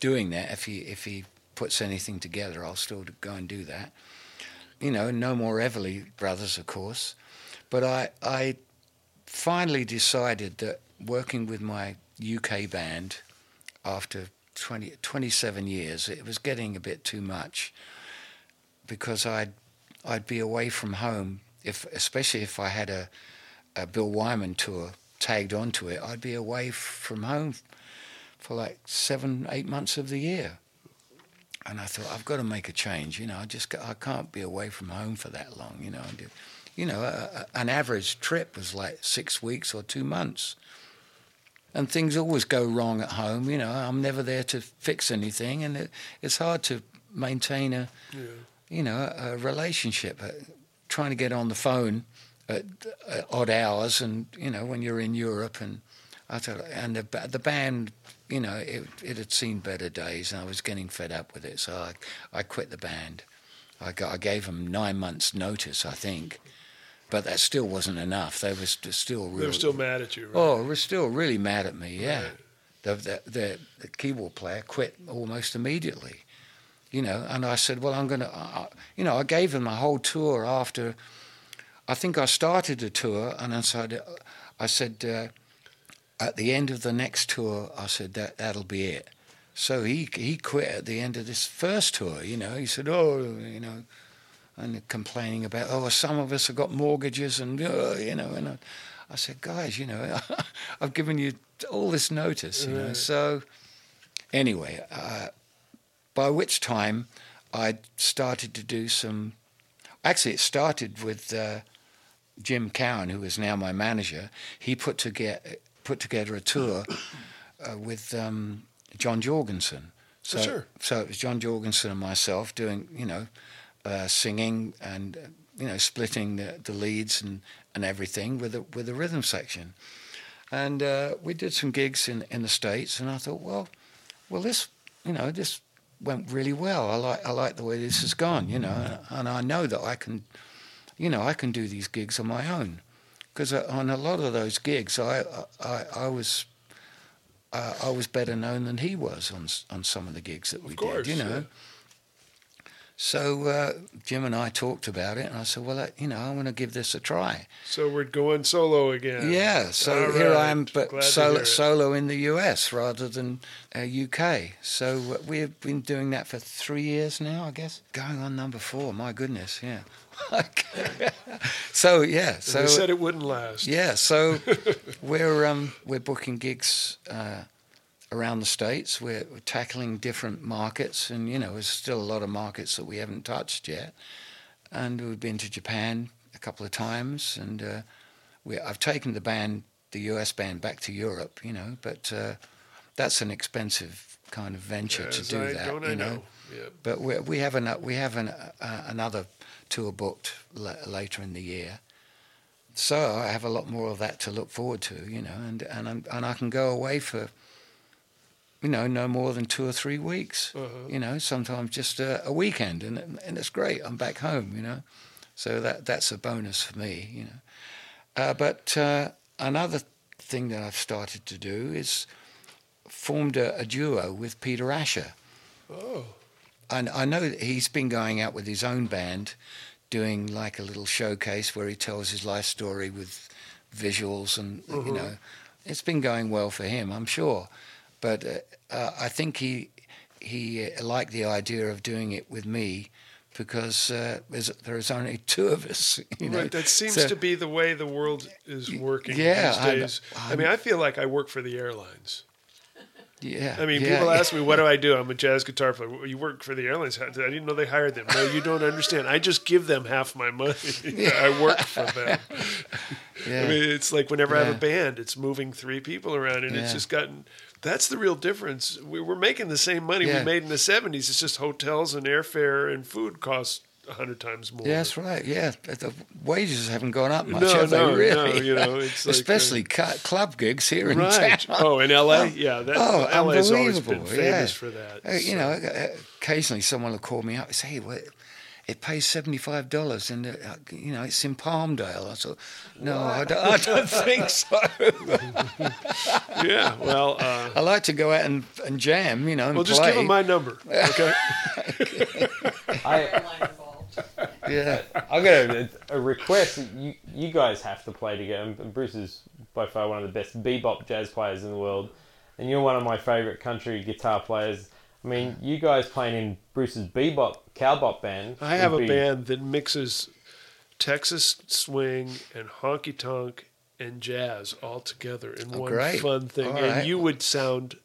doing that. If he if he puts anything together, I'll still go and do that. You know, no more Everly Brothers, of course. But I I finally decided that working with my UK band after 20, 27 years, it was getting a bit too much because I'd I'd be away from home if especially if I had a, a Bill Wyman tour tagged onto it, I'd be away from home for like seven, eight months of the year. And I thought I've got to make a change. You know, I just I can't be away from home for that long. You know, I did, you know, a, a, an average trip was like six weeks or two months. And things always go wrong at home. You know, I'm never there to fix anything, and it, it's hard to maintain a, Yeah. you know, a relationship. Uh, trying to get on the phone at, at odd hours, and you know, when you're in Europe, and I thought, and the the band, you know, it it had seen better days, and I was getting fed up with it, so I I quit the band. I got, I gave them nine months' notice, I think, but that still wasn't enough. They were st- still They were still mad at you. Right? Oh, were still really mad at me. Yeah, Right. the, the the the keyboard player quit almost immediately. You know, and I said, well, I'm gonna. Uh, you know, I gave him a whole tour after. I think I started the tour, and I said, I said, uh, at the end of the next tour, I said that that'll be it. So he he quit at the end of this first tour. You know, he said, oh, you know, and complaining about, oh, some of us have got mortgages, and uh, you know, and I, I said, guys, you know, I've given you all this notice, you know. So anyway, uh, by which time I'd started to do some. Actually, it started with uh, Jim Cowan, who is now my manager. He put together put together a tour uh, with um, John Jorgensen. So, Oh, sure. so it was John Jorgensen and myself doing, you know, uh, singing and uh, you know splitting the, the leads and, and everything with the with the rhythm section. And uh, we did some gigs in in the states, and I thought, well, well, this you know this went really well. I like I like the way this has gone, you know, and I know that I can, you know, I can do these gigs on my own, because on a lot of those gigs, I I, I was. Uh, I was better known than he was on on some of the gigs that we course, did, you know. yeah. So uh, Jim and I talked about it, and I said, "Well, uh, you know, I want to give this a try." So we're going solo again. Yeah, so All here I am, but Glad solo, solo in the US rather than uh, UK. So uh, we've been doing that for three years now, I guess. Going on number four, my goodness, yeah. so yeah, And so they said it wouldn't last. yeah, so we're um, we're booking gigs uh, around the states. We're, we're tackling different markets, and you know, there's still a lot of markets that we haven't touched yet. And we've been to Japan a couple of times, and uh, we I've taken the band, the US band, back to Europe. You know, but uh, that's an expensive kind of venture to do I, that. You know. know? Yeah. But we we have an, we have an, uh, another tour booked la- later in the year, so I have a lot more of that to look forward to, you know, and and I'm, and I can go away for, you know, no more than two or three weeks, Uh-huh. you know, sometimes just a, a weekend, and and it's great. I'm back home, you know, so that that's a bonus for me, you know. Uh, but uh, another thing that I've started to do is formed a, a duo with Peter Asher. Oh, And I know that he's been going out with his own band, doing like a little showcase where he tells his life story with visuals, and you know, it's been going well for him, I'm sure. But uh, uh, I think he he uh, liked the idea of doing it with me because uh, there's, only two of us. You know? right. That seems So- to be the way the world is working yeah, these days. I, I'm- mean, I feel like I work for the airlines. Yeah. I mean, yeah, people yeah. ask me, "What do I do?" I'm a jazz guitar player. You work for the airlines? I didn't know they hired them. No, you don't understand. I just give them half my money. I work for them. Yeah. I mean, it's like whenever I have a band, it's moving three people around, and it's just gotten. That's the real difference. We, we're making the same money Yeah. we made in the '70s. It's just hotels and airfare and food cost a hundred times more. Yeah, that's right. Yeah, the wages haven't gone up much, No, have they? no, Really? no, you know, it's like, uh, especially cu- club gigs here in Right. town. Oh, in LA, yeah, that Oh, LA's always been famous yeah. for that. Uh, you know, occasionally someone will call me up and say, hey, what, it pays seventy-five dollars, and uh, you know it's in Palmdale. I thought, no, I don't, I don't think so. yeah. Well, uh, I like to go out and, and jam, you know, and well, play. just give him my number, okay? I, Airline involved. yeah, I've got a, a request. You you guys have to play together. And Bruce is by far one of the best bebop jazz players in the world, and you're one of my favorite country guitar players. I mean, you guys playing in Bruce's bebop cowbop band. I have a be- band that mixes Texas swing and honky tonk and jazz all together in Oh, one great. fun thing, All and right. you would sound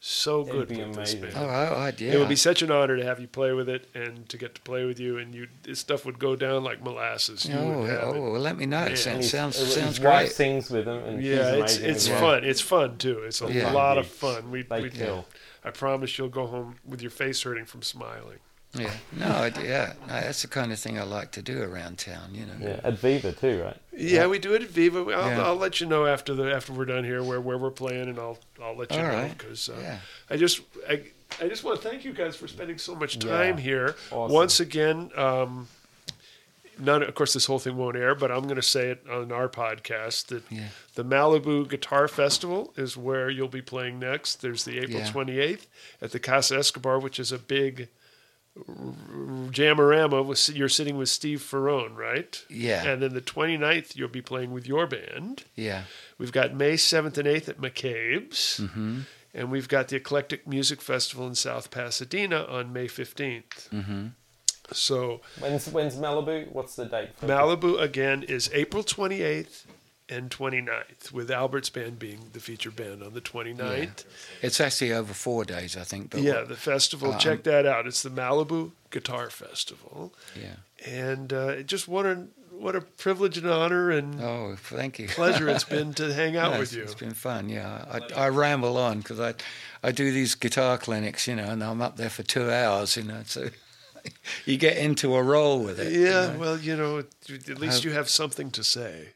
so It'd good be with amazing. this oh. I, I, yeah. It would be such an honor to have you play with it and to get to play with you, and you this stuff would go down like molasses. You Oh, would have oh, it. well, let me know. Yeah. It and sounds he's- sounds, his sounds wife great. sings with him, and Yeah, it's it's as well. fun. It's fun too. It's a Yeah. lot of fun. We, They we kill. I promise you'll go home with your face hurting from smiling. Yeah, no, I, yeah, no, that's the kind of thing I like to do around town. You know. Yeah, at Viva too, right? Yeah, we do it at Viva. I'll, Yeah. I'll let you know after the after we're done here where, where we're playing, and I'll I'll let you All know right. because uh, Yeah. I just I, I just want to thank you guys for spending so much time Yeah. here. Awesome. Once again, um, none of course this whole thing won't air, but I'm going to say it on our podcast that Yeah. the Malibu Guitar Festival is where you'll be playing next. There's the April Yeah. 28th at the Casa Escobar, which is a big jamorama. With, you're sitting with Steve Ferrone, right? Yeah. And then the 29th, you'll be playing with your band. Yeah. We've got May 7th and 8th at McCabe's. Mm-hmm. And we've got the Eclectic Music Festival in South Pasadena on May 15th. Mm-hmm. So When's when's Malibu? What's the date? For Malibu again is April 28th and 29th, with Albert's band being the feature band on the 29th. It's actually over four days, I think. But Yeah, the festival. Uh, check that out. It's the Malibu Guitar Festival. yeah. And uh, just what a, what a privilege and honor and Oh, thank you. pleasure it's been to hang out No, with you. It's been fun. Yeah, I, I ramble on because I, I do these guitar clinics, you know, and I'm up there for two hours, you know. So you get into a role with it. you Yeah, know. well, you know, at least Have- you have something to say.